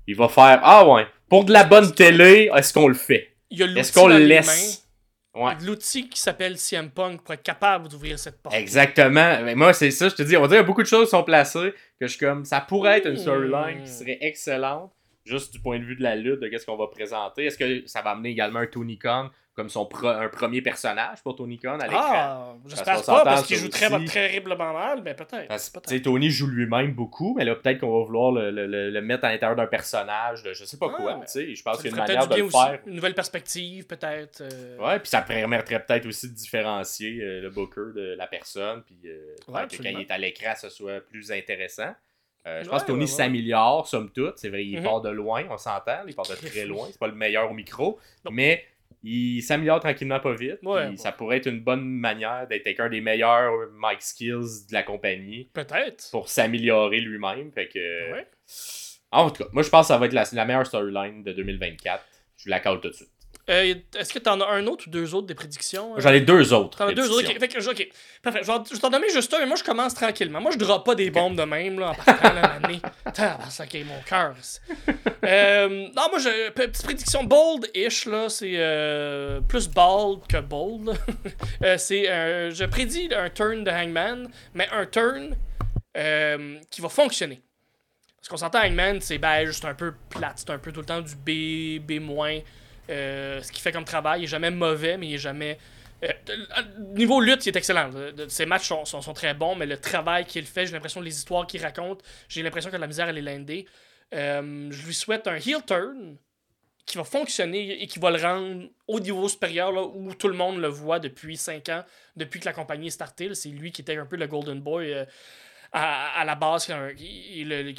il va faire Ah ouais, pour de la bonne télé, est-ce qu'on le fait? Est-ce qu'on le laisse? Ouais. L'outil qui s'appelle CM Punk pour être capable d'ouvrir cette porte. Exactement. Mais moi, c'est ça, je te dis. On dirait beaucoup de choses sont placées que je suis comme. Ça pourrait être une storyline Hmm. qui serait excellente, juste du point de vue de la lutte, de qu'est-ce qu'on va présenter. Est-ce que ça va amener également un Tony Khan? Comme son pro- un premier personnage pour Tony Khan à l'écran Ah, j'espère pas, parce qu'il joue très, terriblement mal, mais peut-être. Tony joue lui-même beaucoup, mais là, peut-être qu'on va vouloir le, le- le- le mettre à l'intérieur d'un personnage, de je sais pas Ah, quoi. mais tu sais. Je pense qu'il y a une manière de le aussi. faire. Une nouvelle perspective, peut-être. euh, Ouais, puis ça permettrait peut-être aussi de différencier euh, le booker de la personne, puis euh, Ouais, que quand il est à l'écran, ce soit plus intéressant. Euh, je Ouais, pense que Tony ouais, ouais. s'améliore, somme toute. C'est vrai, il Mhm. part de loin, on s'entend. Il part de très loin. C'est pas le meilleur au micro. Non. Mais il s'améliore tranquillement pas vite. Ouais, puis ouais. Ça pourrait être une bonne manière d'être avec un des meilleurs mic skills de la compagnie Peut-être. pour s'améliorer lui-même. Fait que. Ouais. En tout cas, moi je pense que ça va être la, la meilleure storyline de 2024. Je la cale tout de suite. Euh, Est-ce que t'en as un autre ou deux autres des prédictions? euh? J'en ai deux autres. T'en as deux autres, ok. Fait que, ok. Parfait. Je vais, t'en nommer juste un, mais moi je commence tranquillement. Moi je drop pas des bombes de même, là, en partant l'année. Ça ok, mon cœur. Euh, non, moi, je, pe- petite prédiction bold-ish, là. C'est euh, plus bold que bold. C'est je prédis un turn de Hangman, mais un turn qui va fonctionner. Parce qu'on s'entend, Hangman, c'est ben, juste un peu plate. C'est un peu tout le temps du B, B-. Euh, ce qu'il fait comme travail, il est jamais mauvais, mais il est jamais. euh, niveau lutte, il est excellent. De- Ses matchs sont, sont- très bons, mais le travail qu'il fait, j'ai l'impression, les histoires qu'il raconte, j'ai l'impression que la misère, elle est landée. Euh, je lui souhaite un heel turn qui va fonctionner et qui va le rendre au niveau supérieur là, où tout le monde le voit depuis 5 ans, depuis que la compagnie est startée. C'est lui qui était un peu le Golden Boy euh, à, la base, qui,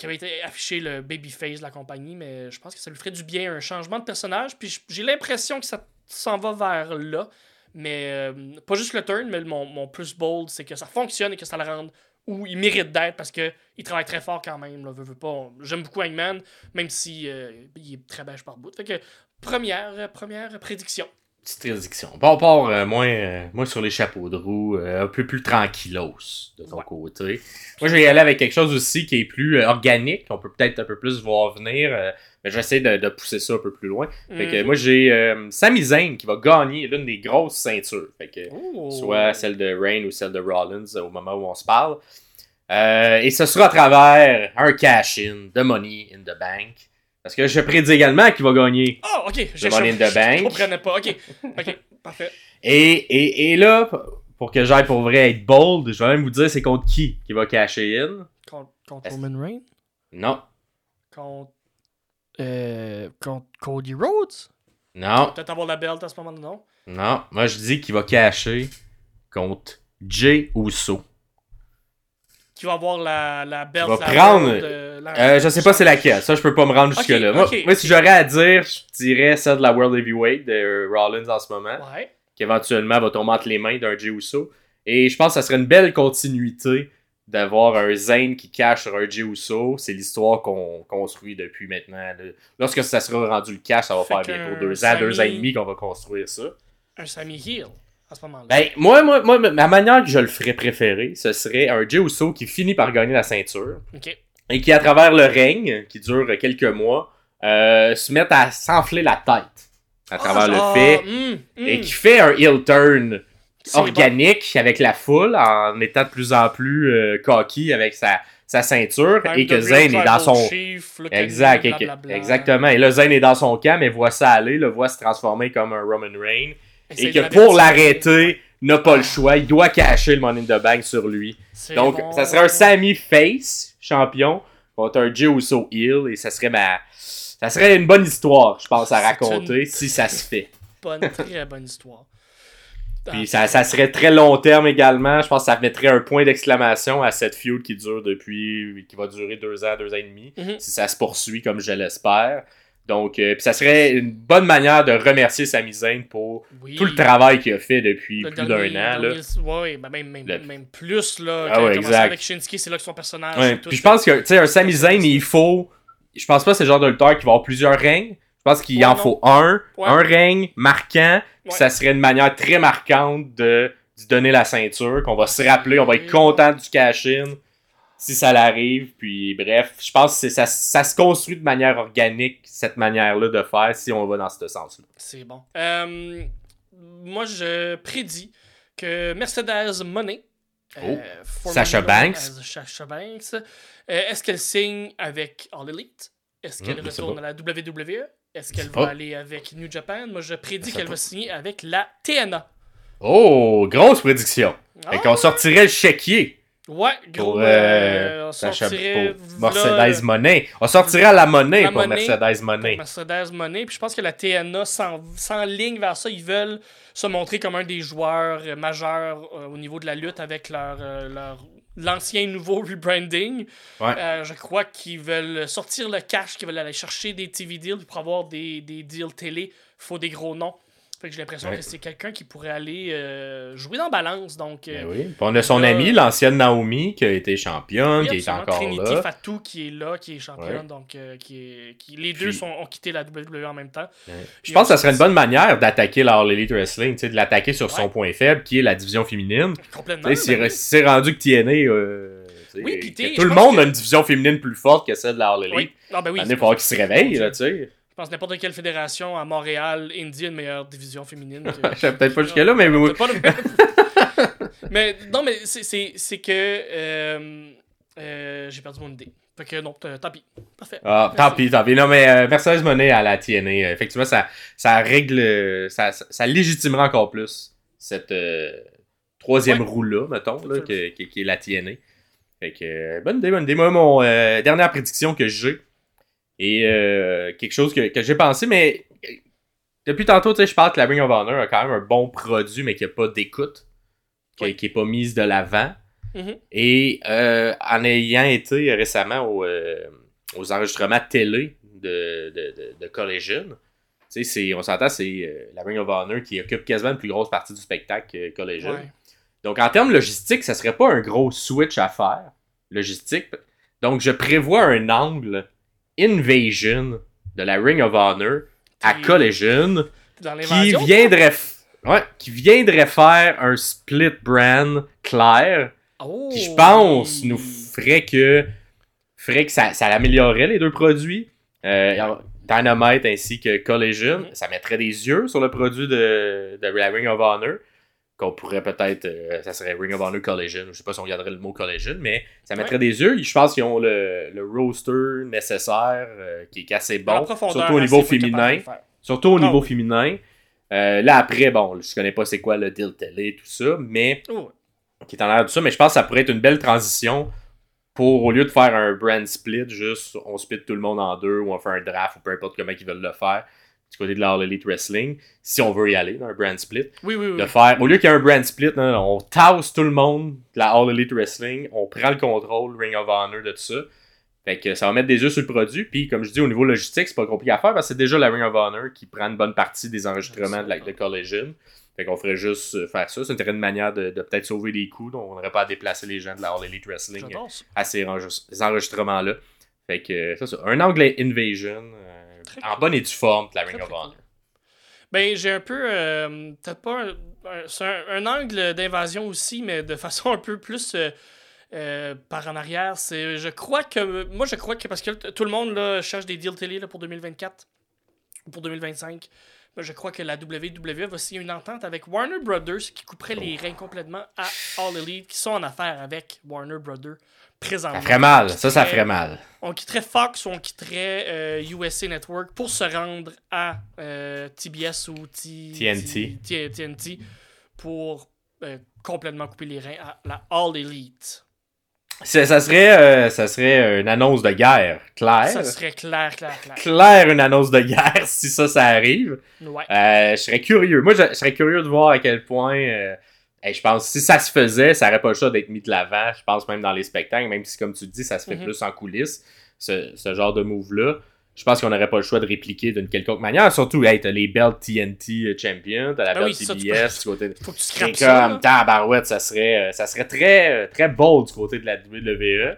avait été affiché le babyface de la compagnie, mais je pense que ça lui ferait du bien un changement de personnage. Puis j'ai l'impression que ça s'en va vers là. Mais euh, pas juste le turn, mais mon, plus bold, c'est que ça fonctionne et que ça le rende où il mérite d'être parce que il travaille très fort quand même. Là, veut, pas. J'aime beaucoup Hangman, même si euh, il est très beige par bout. Fait que première, première prédiction. Petite prédiction. Bon, on part euh, moins, euh, moins sur les chapeaux de roue, euh, un peu plus tranquillos de ton Ouais. côté. Moi, je vais y aller avec quelque chose aussi qui est plus organique, qu'on peut peut-être un peu plus voir venir, mais j'essaie de, de pousser ça un peu plus loin. Fait que Mhm. moi, j'ai Sami Zayn qui va gagner l'une des grosses ceintures. Fait que Oh. soit celle de Reign ou celle de Rollins au moment où on se parle. Et ce sera à travers un cash-in de Money in the Bank. Parce que je prédis également qu'il va gagner. Ah, ok. J'ai Money in the je- Bank. Je comprenais pas. Ok. Ok. Parfait. Et, et, et là, pour que j'aille pour vrai être bold, je vais même vous dire c'est contre qui qui va cacher in. Contre, Roman Reigns? Non, Contre. Euh, contre Cody Rhodes? Non, Peut-être avoir la belt à ce moment-là, non? Non. Moi, je dis qu'il va cacher contre Jay Uso. Qui va avoir la, la belt. va prendre- euh, la- Euh, je sais pas c'est laquelle. Ça, je peux pas me rendre jusque-là. moi, ok. moi, si j'aurais à dire, je dirais celle de la World Heavyweight de Rollins en ce moment. Ouais. qui éventuellement va tomber entre les mains d'un Jey Uso. Et je pense que ça serait une belle continuité d'avoir un Zayn qui cache sur un Jey Uso. C'est l'histoire qu'on construit depuis maintenant. Lorsque ça sera rendu le cash, ça va Fait faire bientôt deux ans, deux ans et demi qu'on va construire ça. Un Sami Hill à ce moment-là. Ben, moi, moi, moi, ma manière que je le ferais préférer, ce serait un Jey Uso qui finit par gagner la ceinture et qui, à travers le règne, qui dure quelques mois, euh, se met à s'enfler la tête à travers Ah, le fait hum, hum. et qui fait un heel turn organique avec la foule en étant de plus en plus euh, cocky avec sa, sa ceinture et que real est dans son chief, exact et que- exactement. Et là Zayn est dans son camp mais voit ça aller le voit se transformer comme un Roman Reigns Essaye et que pour l'arrêter n'a pas le choix il doit cacher le Money in the Bank sur lui donc bon. ça serait un Sami face champion contre un Jey Uso heel et ça serait ma ça serait une bonne histoire je pense à raconter une- si ça se fait Bonne, très bonne histoire. Puis ça, ça serait très long terme également. Je pense que ça mettrait un point d'exclamation à cette feud qui dure depuis. qui va durer deux ans, deux ans et demi. Mhm. Si ça se poursuit comme je l'espère. Donc, euh, ça serait une bonne manière de remercier Sami Zayn pour Oui. tout le travail qu'il a fait depuis Le plus d'un an. Là. dernier- Ouais, ben même, même, Le- même plus, là. Ah ouais, exact. Avec Shinsuke, c'est là que son personnage. Ouais, Puis je pense que, tu sais, un Sami Zayn, il faut. Je pense pas que c'est le genre de lutteur qui va avoir plusieurs règnes. Je pense qu'il en non. faut un, un règne marquant. Puis ça serait une manière très marquante de, de donner la ceinture, qu'on va se rappeler, on va être content du cash-in. Si ça l'arrive. Puis bref, je pense que ça, ça se construit de manière organique, cette manière-là de faire, si on va dans ce sens-là. C'est bon. Euh, moi, je prédis que Mercedes Money. Oh. Banks. Sacha Banks. Est-ce qu'elle signe avec All Elite? Est-ce qu'elle Hmm, sais retourne à la WWE? Est-ce qu'elle va Oh. aller avec New Japan? Moi, je prédis qu'elle va signer avec la TNA. Oh, grosse prédiction. Ah, qu'on sortirait le chéquier Ouais, gros. pour, euh, euh, on Sacha- sortirait, pour v'là, Mercedes Money. On sortirait la monnaie pour monnaie. Mercedes Money. Mercedes Money. Puis je pense que la TNA s'en- s'enligne vers ça. Ils veulent se montrer comme un des joueurs euh, majeurs euh, au niveau de la lutte avec leur, leur l'ancien nouveau rebranding. Ouais. Euh, je crois qu'ils veulent sortir le cash, qu'ils veulent aller chercher des TV deals pour avoir des, des deals télé. faut des gros noms. Fait que j'ai l'impression Ouais. que c'est quelqu'un qui pourrait aller euh, jouer dans balance. Donc, euh, Ben oui. Puis on a son amie, l'ancienne Naomi, qui a été championne, oui, qui est encore Trinity là. Fatou qui est là, qui est championne, Ouais. donc euh, qui est, qui, les Puis- deux sont, ont quitté la WWE en même temps. Ouais. Je pense que ça serait une bonne manière d'attaquer la All Elite Wrestling, de l'attaquer sur son point faible, qui est la division féminine. Complètement. Ben c'est rendu que TNA, euh, Oui, t'es- tout le monde que- a une division féminine plus forte que celle de la. Oui. Ah, ben oui. il pas- qu'ils se réveillent, Mon là, tu sais. Pense que n'importe quelle fédération à Montréal, Indie, a une meilleure division féminine. que- Je sais peut-être pas jusque-là, mais oui. Pas mais non, mais c'est- que. euh, euh, J'ai perdu mon idée. Fait que non, t- tant pis. Parfait. Ah, tant pis, tant pis. Non, mais euh, Mercedes Monet à la TNA, euh, effectivement, ça, ça règle, euh, ça, ça, ça légitimera encore plus cette euh, troisième Ouais. roue-là, mettons, là, que- qui, qui est la TNA. Fait que, euh, bonne idée, bonne idée. Moi, mon euh, dernière prédiction que j'ai, et euh, quelque chose que, que j'ai pensé, mais depuis tantôt, tu sais, je parle que la Ring of Honor a quand même un bon produit, mais qui n'a pas d'écoute, qui n'est pas mise de l'avant. Mhm. Et euh, en ayant été récemment au, euh, aux enregistrements télé de, de, de, de Collision, tu sais, c'est- on s'entend, c'est la Ring of Honor qui occupe quasiment une plus grosse partie du spectacle Collision. Ouais. Donc en termes logistiques, ça serait pas un gros switch à faire, logistique. Donc je prévois un angle Invasion de la Ring of Honor à Collision qui viendrait, ouais, qui viendrait faire un split brand clair Oh, qui je pense oui. nous ferait que ferait que ça, ça améliorerait les deux produits. Euh, Dynamite ainsi que Collision, Mhm. ça mettrait des yeux sur le produit de, de la Ring of Honor. Qu'on pourrait peut-être. euh, ça serait Ring of Honor Collision. Je sais pas si on garderait le mot Collision, mais ça mettrait des yeux. Je pense qu'ils ont le, le roster nécessaire euh, qui est assez bon. Surtout au niveau féminin. Surtout au Ah niveau oui. féminin. Euh, là après, bon, je connais pas c'est quoi le deal télé, tout ça, mais Oh, qui est en l'air de ça, mais je pense que ça pourrait être une belle transition pour, au lieu de faire un brand split, juste on split tout le monde en deux ou on fait un draft ou peu importe comment ils veulent le faire du côté de la All Elite Wrestling, si on veut y aller dans un brand split, Oui, oui, oui. de faire, au lieu qu'il y ait un brand split, non, non, on tasse tout le monde de la All Elite Wrestling, on prend le contrôle, Ring of Honor de tout ça. Fait que ça va mettre des yeux sur le produit, puis comme je dis, au niveau logistique, c'est pas compliqué à faire parce que c'est déjà la Ring of Honor qui prend une bonne partie des enregistrements de la de Collision. Fait qu'on ferait juste euh, faire ça. C'est une manière de, de peut-être sauver des coûts. Donc on n'aurait pas à déplacer les gens de la All Elite Wrestling à ces enregistre- ces enregistrements-là. Fait que euh, ça, ça. Un anglais Invasion euh, Très en cool. bonne et due forme de la Très, Ring of très Honor. cool. Ben, j'ai un peu. euh, Peut-être pas. C'est un, un angle d'invasion aussi, mais de façon un peu plus. euh, euh, par en arrière, c'est, je crois que, moi je crois que, parce que tout le monde là, cherche des deals télé là, pour 2024 ou pour 2025, moi, je crois que la WWE va signer une entente avec Warner Brothers qui couperait les reins complètement à All Elite, qui sont en affaire avec Warner Brothers présentement. Ça ferait mal. Ça, ça ferait mal. on quitterait Fox ou on quitterait euh, USA Network pour se rendre à euh, TBS ou T- TNT. T- TNT pour euh, complètement couper les reins à la All Elite. Ça serait, euh, ça serait une annonce de guerre. Claire. Ça serait clair, clair, clair. Claire une annonce de guerre si ça, ça arrive. Ouais. Je serais curieux. Moi, je serais curieux de voir à quel point. Euh, hey, je pense si ça se faisait, ça aurait pas le choix d'être mis de l'avant. Je pense même dans les spectacles, même si, comme tu dis, ça se fait Mhm. plus en coulisses, ce, ce genre de move-là. Je pense qu'on n'aurait pas le choix de répliquer d'une quelconque manière. Surtout, hey, t'as les belts TNT Champion, t'as la Ben belt oui, ça, tu TBS, du côté de. Faut que tu C'est scrapes ça. comme là. tabarouette, ça serait, euh, ça serait très, euh, très bold du côté de la WWE.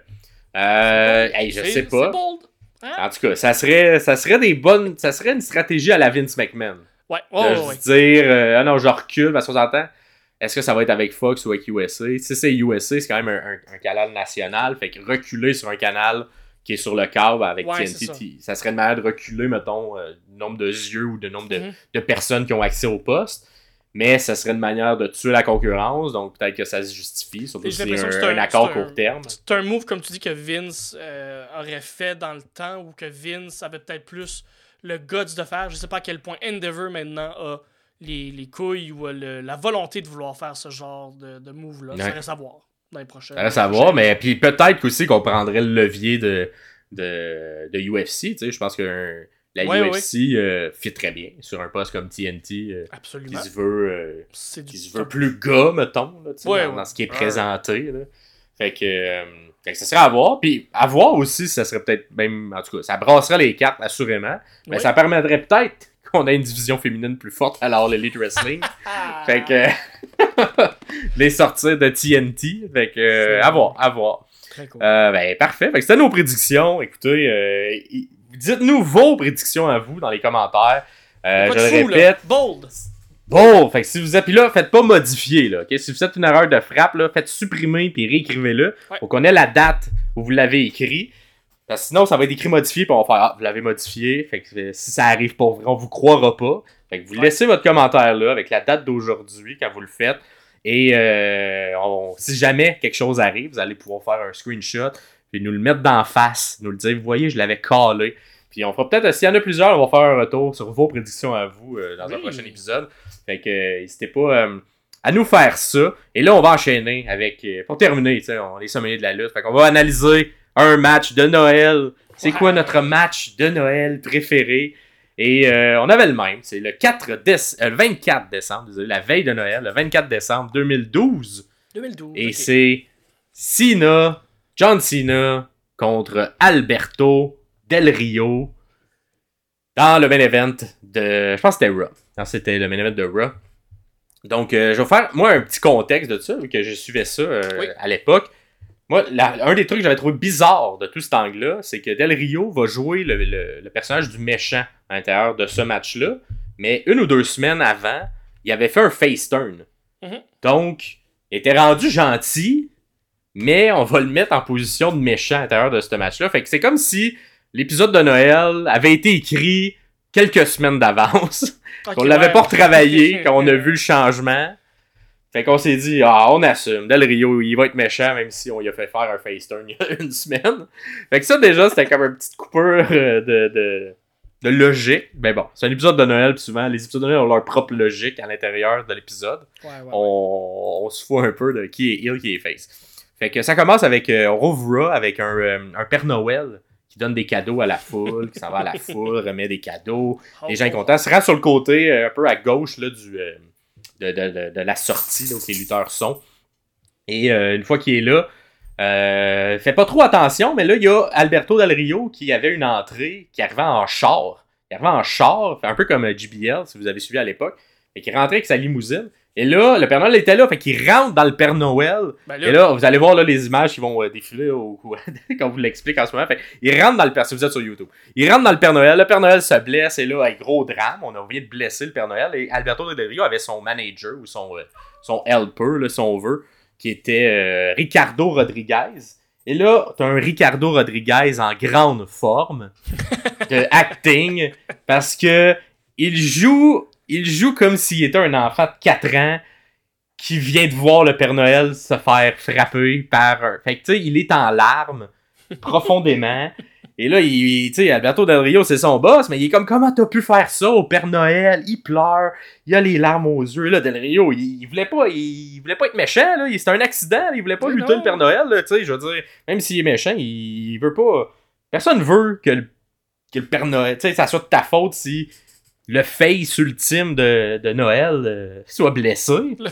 Euh, hey, je sais pas. Bold. Hein? En tout cas, ça serait, ça serait des bonnes, ça serait une stratégie à la Vince McMahon. Ouais, de ouais, juste ouais. dire, euh, ah non, je recule parce qu'on s'entend. Est-ce que ça va être avec Fox ou avec USA? Si c'est USA, c'est quand même un, un- un canal national. Fait que reculer sur un canal qui est sur le câble avec Ouais, TNT, ça. serait une manière de reculer, mettons, euh, le nombre de yeux ou de nombre de, Mhm. de personnes qui ont accès au poste. Mais ça serait une manière de tuer la concurrence, donc peut-être que ça se justifie, surtout si c'est un, accord un- court terme. C'est un move, comme tu dis, que Vince euh, aurait fait dans le temps ou que Vince avait peut-être plus le guts de faire. Je sais pas à quel point Endeavor maintenant a les, les couilles ou le- la volonté de vouloir faire ce genre de, de move-là. Ça Ouais. reste à voir dans les prochaines. Ça reste à voir, mais puis peut-être aussi qu'on prendrait le levier de, de, de UFC, tu sais, je pense que la Ouais, UFC euh, fit très bien sur un poste comme TNT euh, qui Absolument. se veut euh, qui se veut plus gars, mettons, là, Ouais, dans, ouais. dans ce qui est Ouais. présenté. Là. Fait que, euh, fait que ça serait à voir. Puis à voir aussi, ça serait peut-être même. En tout cas, ça brasserait les cartes, assurément. Mais Ouais. ça permettrait peut-être qu'on ait une division féminine plus forte à l'Elite Wrestling. Ah. fait que. les sortir de TNT. Fait que. euh, à voir, à voir. Très cool. Euh, ben, parfait. Fait que c'était nos prédictions. Écoutez, euh, dites-nous vos prédictions à vous dans les commentaires. Euh, je de le fou, là. répète. Bold. Bon, fait que si vous êtes puis là, faites pas modifier là? Si vous faites une erreur de frappe là, faites supprimer puis réécrivez-le. Ouais. Faut qu'on ait la date où vous l'avez écrit. Parce que sinon, ça va être écrit modifié puis on va faire ah, vous l'avez modifié. Fait que euh, si ça arrive pour vrai, on vous croira pas. Fait que vous laissez votre commentaire là avec la date d'aujourd'hui quand vous le faites. Et euh, on- si jamais quelque chose arrive, vous allez pouvoir faire un screenshot puis nous le mettre d'en face, nous le dire, vous voyez, je l'avais calé. Puis on fera peut-être, s'il y en a plusieurs, on va faire un retour sur vos prédictions à vous euh, dans un prochain épisode. Fait que euh, n'hésitez pas euh, à nous faire ça. Et là, on va enchaîner avec. euh, pour terminer, tu sais, on est sommelier de la lutte. Fait qu'on va analyser un match de Noël. C'est quoi notre match de Noël préféré? Et euh, on avait le même. C'est le 4 déce- euh, le 24 décembre, désolé, la veille de Noël, le 24 décembre 2012. 2012. Et c'est Cena, John Cena contre Alberto Del Rio dans le main event de. Je pense que c'était Raw. C'était le main event de Raw. Donc, euh, je vais faire, moi, un petit contexte de ça, vu que je suivais ça Oui. à l'époque. Moi, la- un des trucs que j'avais trouvé bizarre de tout cet angle-là, c'est que Del Rio va jouer le, le- le personnage du méchant à l'intérieur de ce match-là. Mais une ou deux semaines avant, il avait fait un face turn. Mhm. Donc, il était rendu gentil, mais on va le mettre en position de méchant à l'intérieur de ce match-là. Fait que c'est comme si l'épisode de Noël avait été écrit quelques semaines d'avance. Qu'on l'avait ouais. pas retravaillé quand on a vu le changement. Fait qu'on s'est dit, ah, on assume. Del Rio, il va être méchant, même si on lui a fait faire un face turn il y a une semaine. Fait que ça, déjà, c'était comme une petite coupure euh, de, de, de logique. Mais bon, c'est un épisode de Noël, puis souvent, les épisodes de Noël ont leur propre logique à l'intérieur de l'épisode. Ouais, ouais, ouais. On, on se fout un peu de qui est heel, qui est face. Fait que ça commence avec, euh, on rouvre avec un, euh, un Père Noël qui donne des cadeaux à la foule, qui s'en va à la foule, remet des cadeaux. Oh, Les gens sont oh. contents. Se rend sur le côté, euh, un peu à gauche là, du, euh, de, la sortie où les lutteurs sont. Et euh, une fois qu'il est là, euh, fait pas trop attention, mais là, il y a Alberto Del Rio qui avait une entrée qui arrivait en char. Il en char, un peu comme euh, JBL, si vous avez suivi à l'époque. Et qui rentrait avec sa limousine. Et là, le Père Noël était là, fait qu'il rentre dans le Père Noël. Ben Et là, vous allez voir là, les images qui vont euh, défiler au, quand vous l'explique en ce moment. Fait, il rentre dans le Père, si vous êtes sur YouTube. Il rentre dans le Père Noël. Le Père Noël se blesse et là, avec gros drame, on a envie de blesser le Père Noël. Et Alberto Del Rio avait son manager ou son, euh, son helper, là, si on veut, qui était euh, Ricardo Rodriguez. Et là, t'as un Ricardo Rodriguez en grande forme de acting parce que il joue, il joue comme s'il était un enfant de 4 ans qui vient de voir le Père Noël se faire frapper par un. Fait que, tu sais, il est en larmes profondément. Et là, il, tu sais, Alberto Del Rio, c'est son boss, mais il est comme, comment t'as pu faire ça au Père Noël? Il pleure, il a les larmes aux yeux. Là, Del Rio, il, il voulait pas, il, il voulait pas être méchant, là. Il- C'était un accident, il voulait pas Mais lutter non. le Père Noël, là, tu sais, je veux dire. Même s'il est méchant, il, il veut pas. Personne veut que le, que le Père Noël, tu sais, ça soit de ta faute si le face ultime de, de Noël euh, soit blessé. Le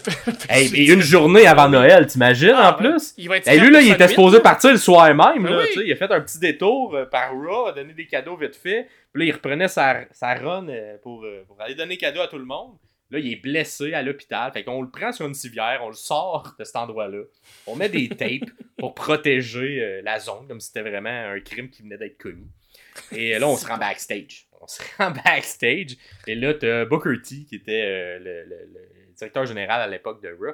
Hey, et une journée avant Noël, t'imagines, Ah, en ouais. plus? Il va être Et lui, là, il était supposé là. partir le soir même, Ben là, oui. sais, il a fait un petit détour euh, par Raw, a donné des cadeaux vite fait, puis là, il reprenait sa, sa run euh, pour, pour aller donner cadeaux à tout le monde. Là, il est blessé à l'hôpital, fait qu'on le prend sur une civière, on le sort de cet endroit-là, on met des tapes pour protéger euh, la zone, comme si c'était vraiment un crime qui venait d'être commis. Et là, on se rend backstage. On se rend backstage, et là, t'as Booker T, qui était euh, le, le- le directeur général à l'époque de Raw,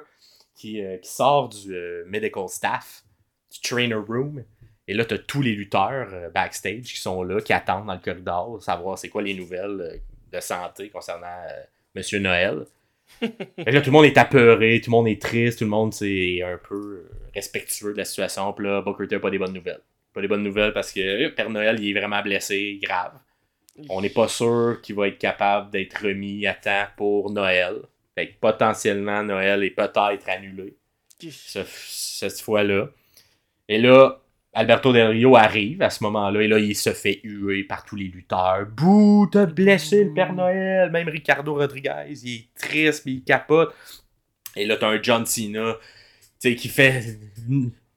qui, euh, qui sort du euh, medical staff, du trainer room. Et là, t'as tous les lutteurs backstage qui sont là, qui attendent dans le corridor, savoir c'est quoi les nouvelles de santé concernant Monsieur Noël. Là, tout le monde est apeuré, tout le monde est triste, tout le monde c'est un peu respectueux de la situation. Puis là, Booker T a pas des bonnes nouvelles. Pas des bonnes nouvelles parce que Père Noël, il est vraiment blessé, grave. On n'est pas sûr qu'il va être capable d'être remis à temps pour Noël. Fait que potentiellement, Noël est peut-être annulé ce- cette fois-là. Et là, Alberto Del Rio arrive à ce moment-là, et là, il se fait huer par tous les lutteurs. Bouh, t'as blessé le Père Noël! Même Ricardo Rodriguez, il est triste, il capote. Et là, t'as un John Cena, qui fait,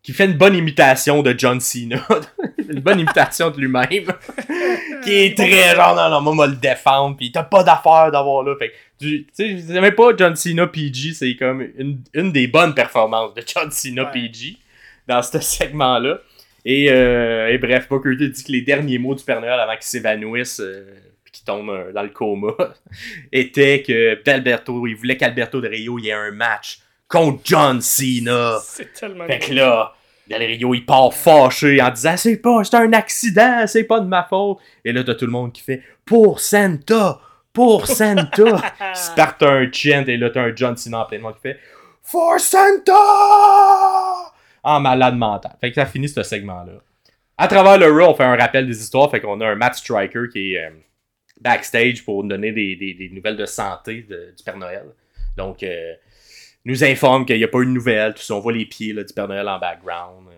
qui fait une bonne imitation de John Cena. une bonne imitation de lui-même. qui est très genre, non, non, moi, moi, le défendre, puis t'as pas d'affaire d'avoir là. Fait tu sais, je même pas John Cena PG, c'est comme une, une des bonnes performances de John Cena Ouais. PG dans ce segment-là. Et, euh, et bref, Booker T dit que les derniers mots du Père Noël avant qu'il s'évanouisse euh, puis qu'il tombe euh, dans le coma étaient que Alberto, il voulait qu'Alberto de Rio y ait un match contre John Cena. C'est tellement. Fait que là, Del Rio, il part fâché en disant C'est pas, c'est un accident, c'est pas de ma faute. Et là, t'as tout le monde qui fait Pour Santa, pour Santa. Ils se partent un chant et là, t'as un John Cena en plein de monde qui fait For Santa En malade mental. Fait que ça finit ce segment-là. À travers le Raw, on fait un rappel des histoires. Fait qu'on a un Matt Striker qui est euh, backstage pour nous donner des, des- des nouvelles de santé de- du Père Noël. Donc, euh, nous informe qu'il n'y a pas eu de nouvelles. Tout ça, on voit les pieds là, du Père Noël en background. euh,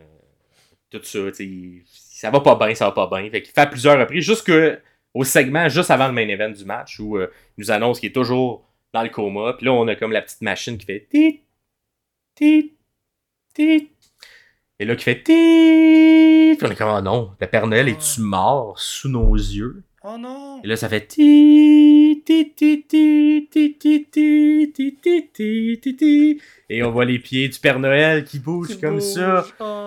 tout ça, il- ça va pas bien, ça va pas bien. Fait qu'il fait à plusieurs reprises, jusqu'au segment, juste avant le main event du match, où euh, il nous annonce qu'il est toujours dans le coma. Puis là, on a comme la petite machine qui fait tit, tit, tit. Et là, qui fait tit. Puis on est comme, oh non, le Père Noël est-tu mort sous nos yeux? Oh non! Et là, ça fait et on voit les pieds du Père Noël qui bougent comme ça.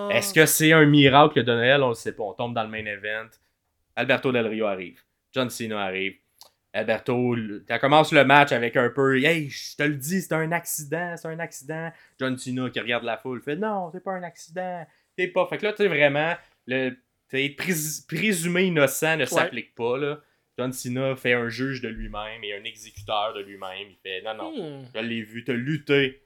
Est-ce que c'est un miracle de Noël? On le sait pas. On tombe dans le main event. Alberto Del Rio arrive. John Cena arrive. Alberto, tu commences le match avec un peu Hey, je te le dis, c'est un accident, c'est un accident. John Cena qui regarde la foule fait Non, c'est pas un accident, t'es pas. Fait que là, tu sais, vraiment, le prés- présumé innocent ne s'applique pas. Là. John Cena fait un juge de lui-même et un exécuteur de lui-même. Il fait Non, non, Hmm. je l'ai vu, t'as lutté.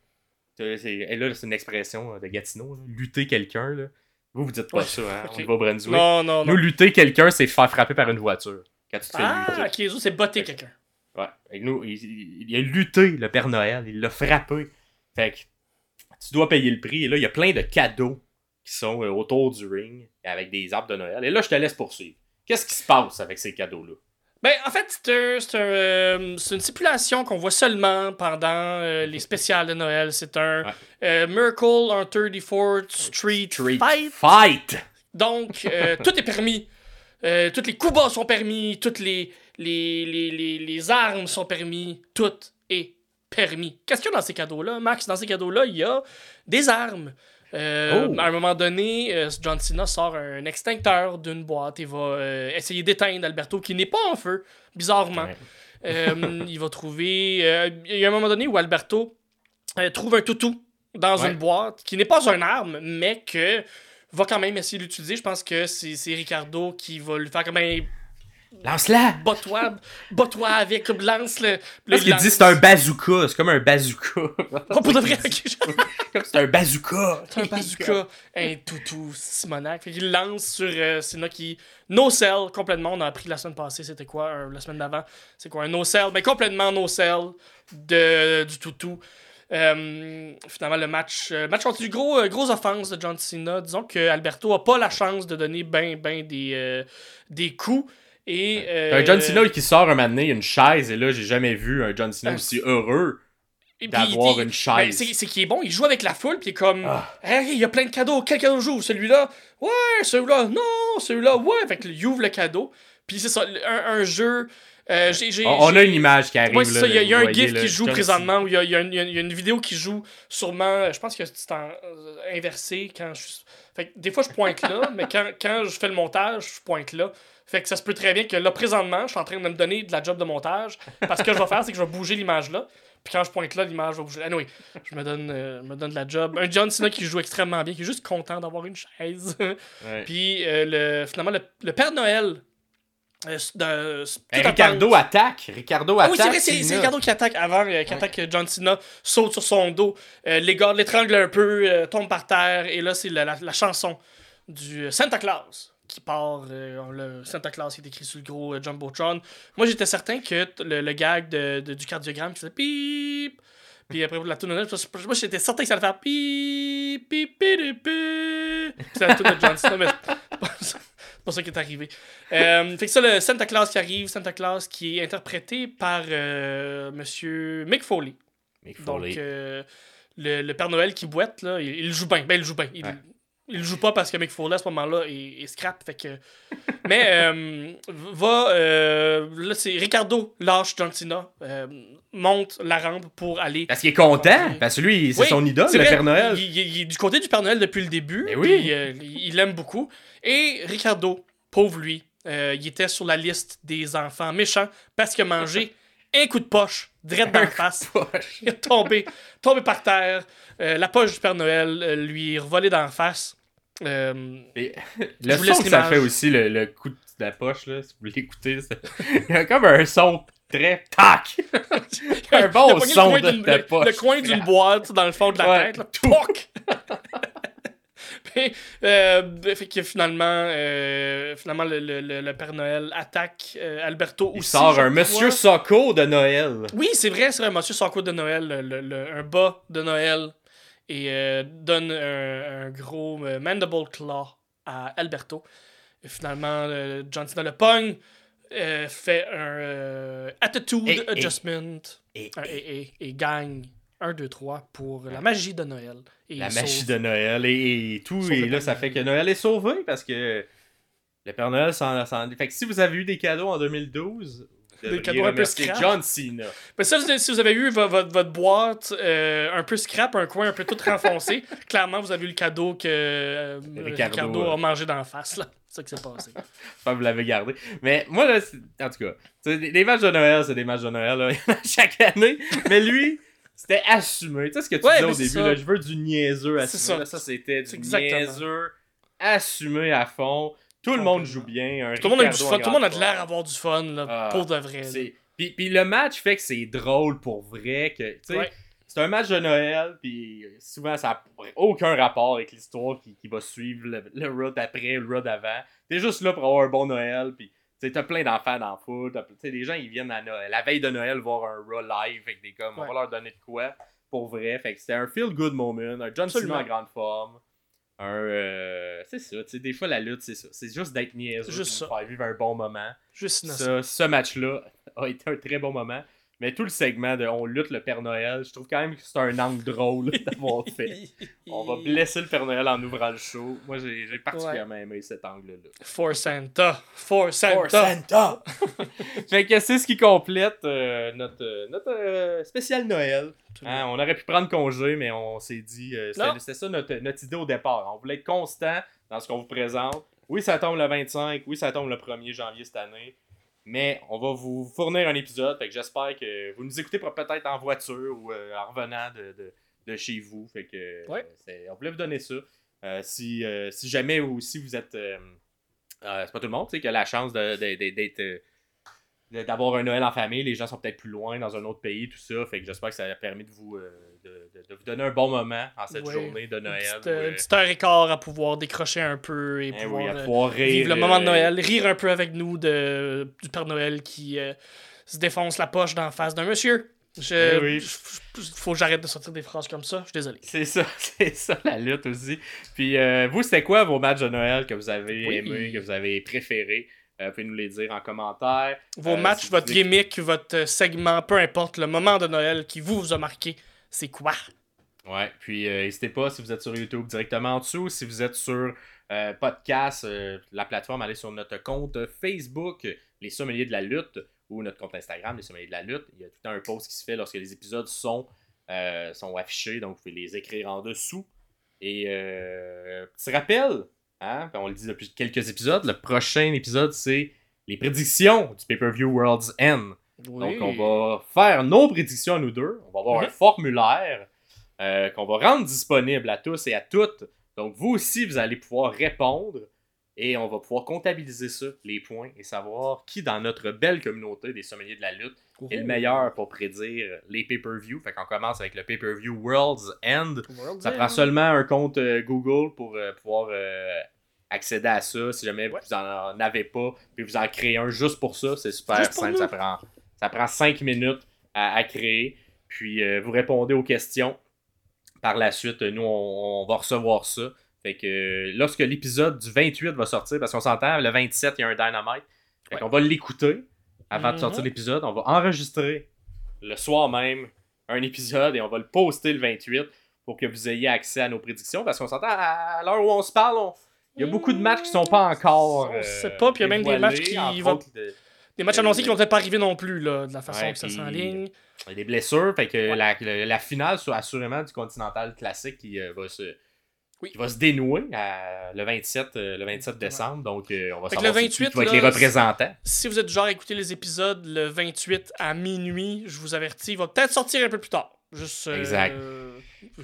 Et là, c'est une expression euh, de Gatineau, là. lutter quelqu'un. Là. Vous, vous dites pas Ouais, ça, hein? On va Brunswick. Non, non, non. Nous, lutter quelqu'un, c'est faire frapper par une voiture. Quand tu te ah, ok, c'est botter quelqu'un. Ouais. Que nous, il, il- il a lutté, le Père Noël. Il l'a frappé. Fait que tu dois payer le prix. Et là, il y a plein de cadeaux qui sont euh, autour du ring avec des arbres de Noël. Et là, je te laisse poursuivre. Qu'est-ce qui se passe avec ces cadeaux-là? Ben, en fait, c'est un- c'est un, euh, c'est une stipulation qu'on voit seulement pendant euh, les spéciales de Noël. C'est un Ouais. euh, Miracle on 34th Street, Street Fight. Fight! Donc, tout est permis. Tous les coups bas sont permis. Toutes les, les, les, les, les armes sont permis. Tout est permis. Qu'est-ce qu'il y a dans ces cadeaux-là, Max? Dans ces cadeaux-là, il y a des armes. Euh, Oh. À un moment donné, euh, John Cena sort un extincteur d'une boîte et va euh, essayer d'éteindre Alberto qui n'est pas en feu, bizarrement. Il va trouver. Il y a un moment donné où Alberto trouve un toutou dans Ouais. une boîte qui n'est pas une arme, mais que va quand même essayer d'utiliser. Je pense que c'est Ricardo qui va lui faire comme un Lance-la! bot-toi, bot-toi avec, comme lance le. le Parce qu'il dit c'est un bazooka. C'est comme un bazooka. Oh, pour de vrai, c'est un bazooka. C'est un bazooka, un toutou, Simonac. Fait qu'il lance sur euh, Cena qui. No sell, complètement. On a appris la semaine passée, c'était quoi euh, La semaine d'avant C'est quoi un no sell Mais complètement no sell de, du toutou. Euh, finalement, le match, euh, match continue. Gros, euh, grosse offense de John Cena. Disons que Alberto a pas la chance de donner ben, ben des, euh, des coups. Et, T'as un euh, John Cena qui sort un moment donné, une chaise, et là, j'ai jamais vu un John Cena aussi heureux d'avoir une ben, chaise. c'est qu'il est bon, il joue avec la foule, puis il est comme, Ah. hey, il y a plein de cadeaux, quel cadeau joue Celui-là, ouais, celui-là, non, celui-là, ouais. Fait que il ouvre le cadeau, puis c'est ça, un, un jeu. euh, on, on a une image qui arrive. Ouais, là, ça, il y a, y un voyez, GIF là, qui joue présentement, où il y a, y une, y a vidéo qui joue sûrement, je pense que c'est en euh, inversé quand je Fait que des fois, je pointe là, mais quand, quand je fais le montage, je pointe là. Fait que ça se peut très bien que là, présentement, je suis en train de me donner de la job de montage. Parce que ce que je vais faire, c'est que je vais bouger l'image là. Puis quand je pointe là, l'image va bouger. Anyway, je me donne, euh, me donne la job. Un John Cena qui joue extrêmement bien, qui est juste content d'avoir une chaise. Ouais. Puis euh, le, finalement, le, le Père Noël. euh, Ben, en Ricardo attaque. Ricardo Ah attaque. oui, c'est vrai, Ricardo qui attaque avant, euh, qui attaque John Cena, saute sur son dos, l'égarde, l'étrangle un peu, tombe par terre, et là, c'est la, la- la chanson du Santa Claus qui part. euh, le Santa Claus qui est écrit sur le gros euh, Jumbotron. Moi, j'étais certain que le, le gag de, de- du cardiogramme qui faisait pip, puis après la Noël, moi, j'étais certain que ça allait faire pip, pip, pip, pip, pip. C'est la tune de John Cena, mais c'est pas ça qui est arrivé. Euh, fait que ça, le Santa Claus qui arrive, Santa Claus qui est interprété par euh, Monsieur Mick Foley. Mick Donc, Foley. euh, le, le Père Noël qui boite, là, il, il joue bien. Ben, il joue bien. Il, Ouais. Il joue pas parce que Mick Foley, à ce moment-là, est, est scrap. Fait que... Mais, euh, va. euh, là, c'est Ricardo lâche John Cena, euh, monte la rampe pour aller. Parce qu'il est content. Parce que lui, c'est Oui, son idole, c'est le vrai, Père Noël. Il, il- il est du côté du Père Noël depuis le début. Mais oui. puis, il l'aime beaucoup. Et Ricardo, pauvre lui, il était sur la liste des enfants méchants parce qu'il a mangé un coup de poche, direct dans la face. Il est tombé, tombé par terre. Euh, la poche du Père Noël euh, lui est revolée dans la face. Euh, Et Je le son que ça fait aussi, le, le coup de la poche, là, si vous l'écoutez, il y a comme un son très tac. un bon son de ta le- poche. Le coin d'une boîte dans le fond de la Ouais. tête. Là. Pouc! Puis, euh, fait que finalement, euh, finalement le, le- le- Père Noël attaque euh, Alberto Il aussi. sort un. Monsieur Socko de Noël. Oui, c'est vrai, c'est vrai, Monsieur Socko de Noël, le- un bas de Noël, et euh, donne un, un gros euh, mandible claw à Alberto. Et finalement, euh, John Cena le pogne, euh, fait un attitude Et- adjustment, Et, et et, gagne 1, 2, 3 pour la magie de Noël. La magie de Noël et, et tout. Et là, ça fait que Noël est sauvé parce que le Père Noël s'en. s'en- Fait que si vous avez eu des cadeaux en 2012, devriez cadeaux un peu scrap. John Cena. Mais ça, si vous avez eu vo- votre, votre boîte euh, un peu scrap, un coin un peu tout renfoncé, clairement, vous avez eu le cadeau que euh, Ricardo, Ricardo, a mangé d'en face. là. C'est ça qui s'est passé. Que vous l'avez gardé. Mais moi, là, en tout cas, des, des matchs de Noël, c'est des matchs de Noël, là, chaque année. Mais lui, c'était assumé. Tu sais ce que tu Ouais, disais au début, là, je veux du niaiseux assumé. ça. Ça, c'était du niaiseux assumé à fond. Tout le monde joue bien. un Tout le monde a du fun. Tout le monde a de l'air d'avoir du fun, là, Ah, pour de vrai. Puis, puis le match fait que c'est drôle pour vrai. que Ouais. C'est un match de Noël, puis souvent ça n'a aucun rapport avec l'histoire qui, qui va suivre le, le Raw d'après, le Raw d'avant. T'es juste là pour avoir un bon Noël, puis t'as plein d'enfants dans le foot. Les gens ils viennent à Noël, la veille de Noël voir un Raw live, fait que des comme, on va leur donner de quoi pour vrai. Fait que c'était un feel good moment, un John Cena en grande forme. Un. euh, c'est ça, tu sais, des fois la lutte, c'est ça. C'est juste d'être niaiseux, Juste ça. faire vivre un bon moment. Juste. Ça, ce match-là a été un très bon moment. Mais tout le segment de On lutte le Père Noël, je trouve quand même que c'est un angle drôle d'avoir fait. On va blesser le Père Noël en ouvrant le show. Moi, j'ai j'ai particulièrement aimé cet angle-là. For Santa. For Santa. For Santa! fait que c'est ce qui complète euh, notre, euh, notre euh, spécial Noël. Hein, on aurait pu prendre congé, mais on s'est dit. euh, c'était ça notre, notre idée au départ. On voulait être constant dans ce qu'on vous présente. Oui, ça tombe le 25. Oui, ça tombe le 1er janvier cette année. Mais on va vous fournir un épisode. Fait que j'espère que vous nous écoutez peut-être en voiture ou euh, en revenant de, de- de chez vous. Fait que Ouais. euh, on voulait vous donner ça. Euh, si, euh, si jamais aussi vous êtes. c'est pas tout le monde tu sais, qui a la chance d'être. d'avoir un Noël en famille, les gens sont peut-être plus loin dans un autre pays, tout ça. Fait que j'espère que ça a permis de vous, de, de- de vous donner un bon moment en cette journée de Une Noël. petite, euh, euh, une petite heure et quart à pouvoir décrocher un peu et eh pouvoir oui, à euh, pouvoir rire, vivre le moment de euh, Noël, rire un peu avec nous de, du Père Noël qui euh, se défonce la poche d'en face d'un monsieur. Je, Eh oui. je- je- faut que j'arrête de sortir des phrases comme ça. Je suis désolé. C'est ça, c'est ça la lutte aussi. Puis euh, vous, c'était quoi vos matchs de Noël que vous avez Oui. aimés, que vous avez préférés? Euh, vous pouvez nous les dire en commentaire. Vos Euh, matchs, si votre gimmick, votre euh, segment, peu importe, le moment de Noël qui vous, vous a marqué, c'est quoi? Ouais, puis euh, n'hésitez pas si vous êtes sur YouTube directement en dessous, si vous êtes sur euh, podcast, euh, la plateforme, allez sur notre compte Facebook, Les Sommeliers de la Lutte, ou notre compte Instagram, Les Sommeliers de la Lutte. Il y a tout le temps un post qui se fait lorsque les épisodes sont, affichés, donc vous pouvez les écrire en dessous. Et petit rappel, hein, on le dit depuis quelques épisodes, le prochain épisode c'est les prédictions du pay-per-view World's End. Oui. Donc, on va faire nos prédictions à nous deux. On va avoir Mhm. un formulaire euh, qu'on va rendre disponible à tous et à toutes. Donc, vous aussi, vous allez pouvoir répondre et on va pouvoir comptabiliser ça, les points, et savoir qui dans notre belle communauté des sommeliers de la lutte est le meilleur pour prédire les pay-per-view. Fait qu'on commence avec le pay-per-view World's End. World's Ça End. prend seulement un compte euh, Google pour euh, pouvoir accéder à ça. Si jamais Ouais. vous en avez pas, puis vous en créez un juste pour ça, c'est super simple. nous. Ça prend, ça prend 5 minutes à, à créer. Puis euh, vous répondez aux questions. Par la suite, nous, on, on va recevoir ça. Fait que lorsque l'épisode du 28 va sortir, parce qu'on s'entend, le 27, il y a un Dynamite. Fait Ouais. qu'on va l'écouter avant de Mhm. sortir l'épisode. On va enregistrer le soir même un épisode et on va le poster le 28 pour que vous ayez accès à nos prédictions. Parce qu'on s'entend, à l'heure où on se parle, on- il y a beaucoup de matchs qui sont pas encore. On euh, sait pas, puis il y a même des matchs qui vont- de- Des matchs annoncés qui vont peut-être pas arriver non plus, là, de la façon Ouais, que ça s'enligne. il y a des blessures. Fait que Ouais. la, la- la finale, sur, assurément, du Continental Classique qui, euh, va se. Oui. qui va se dénouer à- le 27, euh, le 27 Exactement. décembre. Donc, euh, on va Fait que savoir le c'est qui 28, qui va être là, les représentants. Si vous êtes du genre à écouter les épisodes le 28 à minuit, je vous avertis, il va peut-être sortir un peu plus tard. Juste. euh, Exact.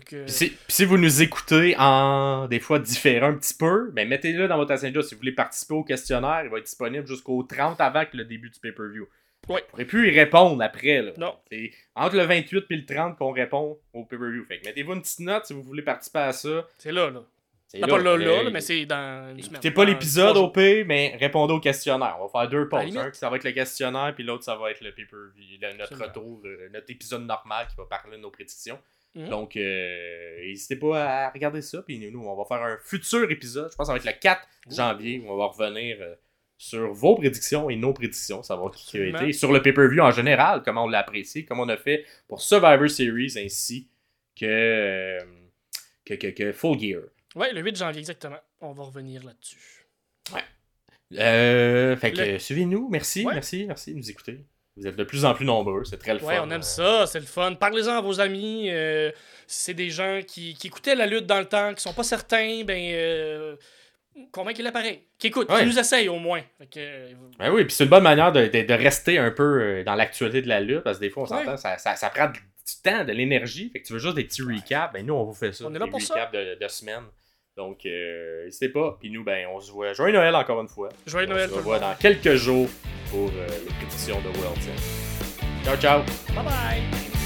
Que- Puis si, puis si vous nous écoutez en des fois différent un petit peu, ben mettez-le dans votre agenda. Si vous voulez participer au questionnaire, il va être disponible jusqu'au 30 avant que le début du pay-per-view. Vous pourrez plus y répondre après. Là. Non. C'est entre le 28 et le 30 qu'on répond au pay-per-view. Fait que mettez-vous une petite note si vous voulez participer à ça. C'est là, là. C'est pas là, là, mais- là, mais c'est dans une semaine. Pas l'épisode trois au P, mais répondez au questionnaire. On va faire deux pauses. Un, ça va être le questionnaire, puis l'autre, ça va être le pay-per-view. notre retour, le- notre épisode normal qui va parler de nos prédictions. Mhm. Donc, euh, n'hésitez pas à regarder ça. Puis nous, on va faire un futur épisode. Je pense que ça va être le 4 janvier où on va revenir euh, sur vos prédictions et nos prédictions. Savoir qui qui a été. Sur le pay-per-view en général, comment on l'a apprécié, comment on a fait pour Survivor Series ainsi que, euh, que, que, que Full Gear. Ouais, le 8 janvier, exactement. On va revenir là-dessus. Euh, fait que Le- suivez-nous. Merci, Ouais. merci, merci de nous écouter. Vous êtes de plus en plus nombreux. C'est très le Ouais, fun. on aime ça, c'est le fun. Parlez-en à vos amis. euh, si c'est des gens qui, qui écoutaient la lutte dans le temps, qui sont pas certains, ben. Euh, convaincez l'appareil. Qui écoutent, Ouais. qui nous essayent au moins. Que, euh, Ben oui, puis c'est une bonne manière de, de- de rester un peu euh, dans l'actualité de la lutte, parce que des fois, on Ouais. s'entend, ça, ça, ça prend du temps, de l'énergie. Fait que tu veux juste des petits recaps, ben nous, on vous fait ça. On est là des pour ça. recaps de, de semaine. Donc, euh, n'hésitez pas. Puis nous, ben, on se voit. Joyeux Noël encore une fois. Joyeux on Noël, se tout le revoit dans quelques jours pour euh, les prédictions de World. Ciao, ciao! Bye bye!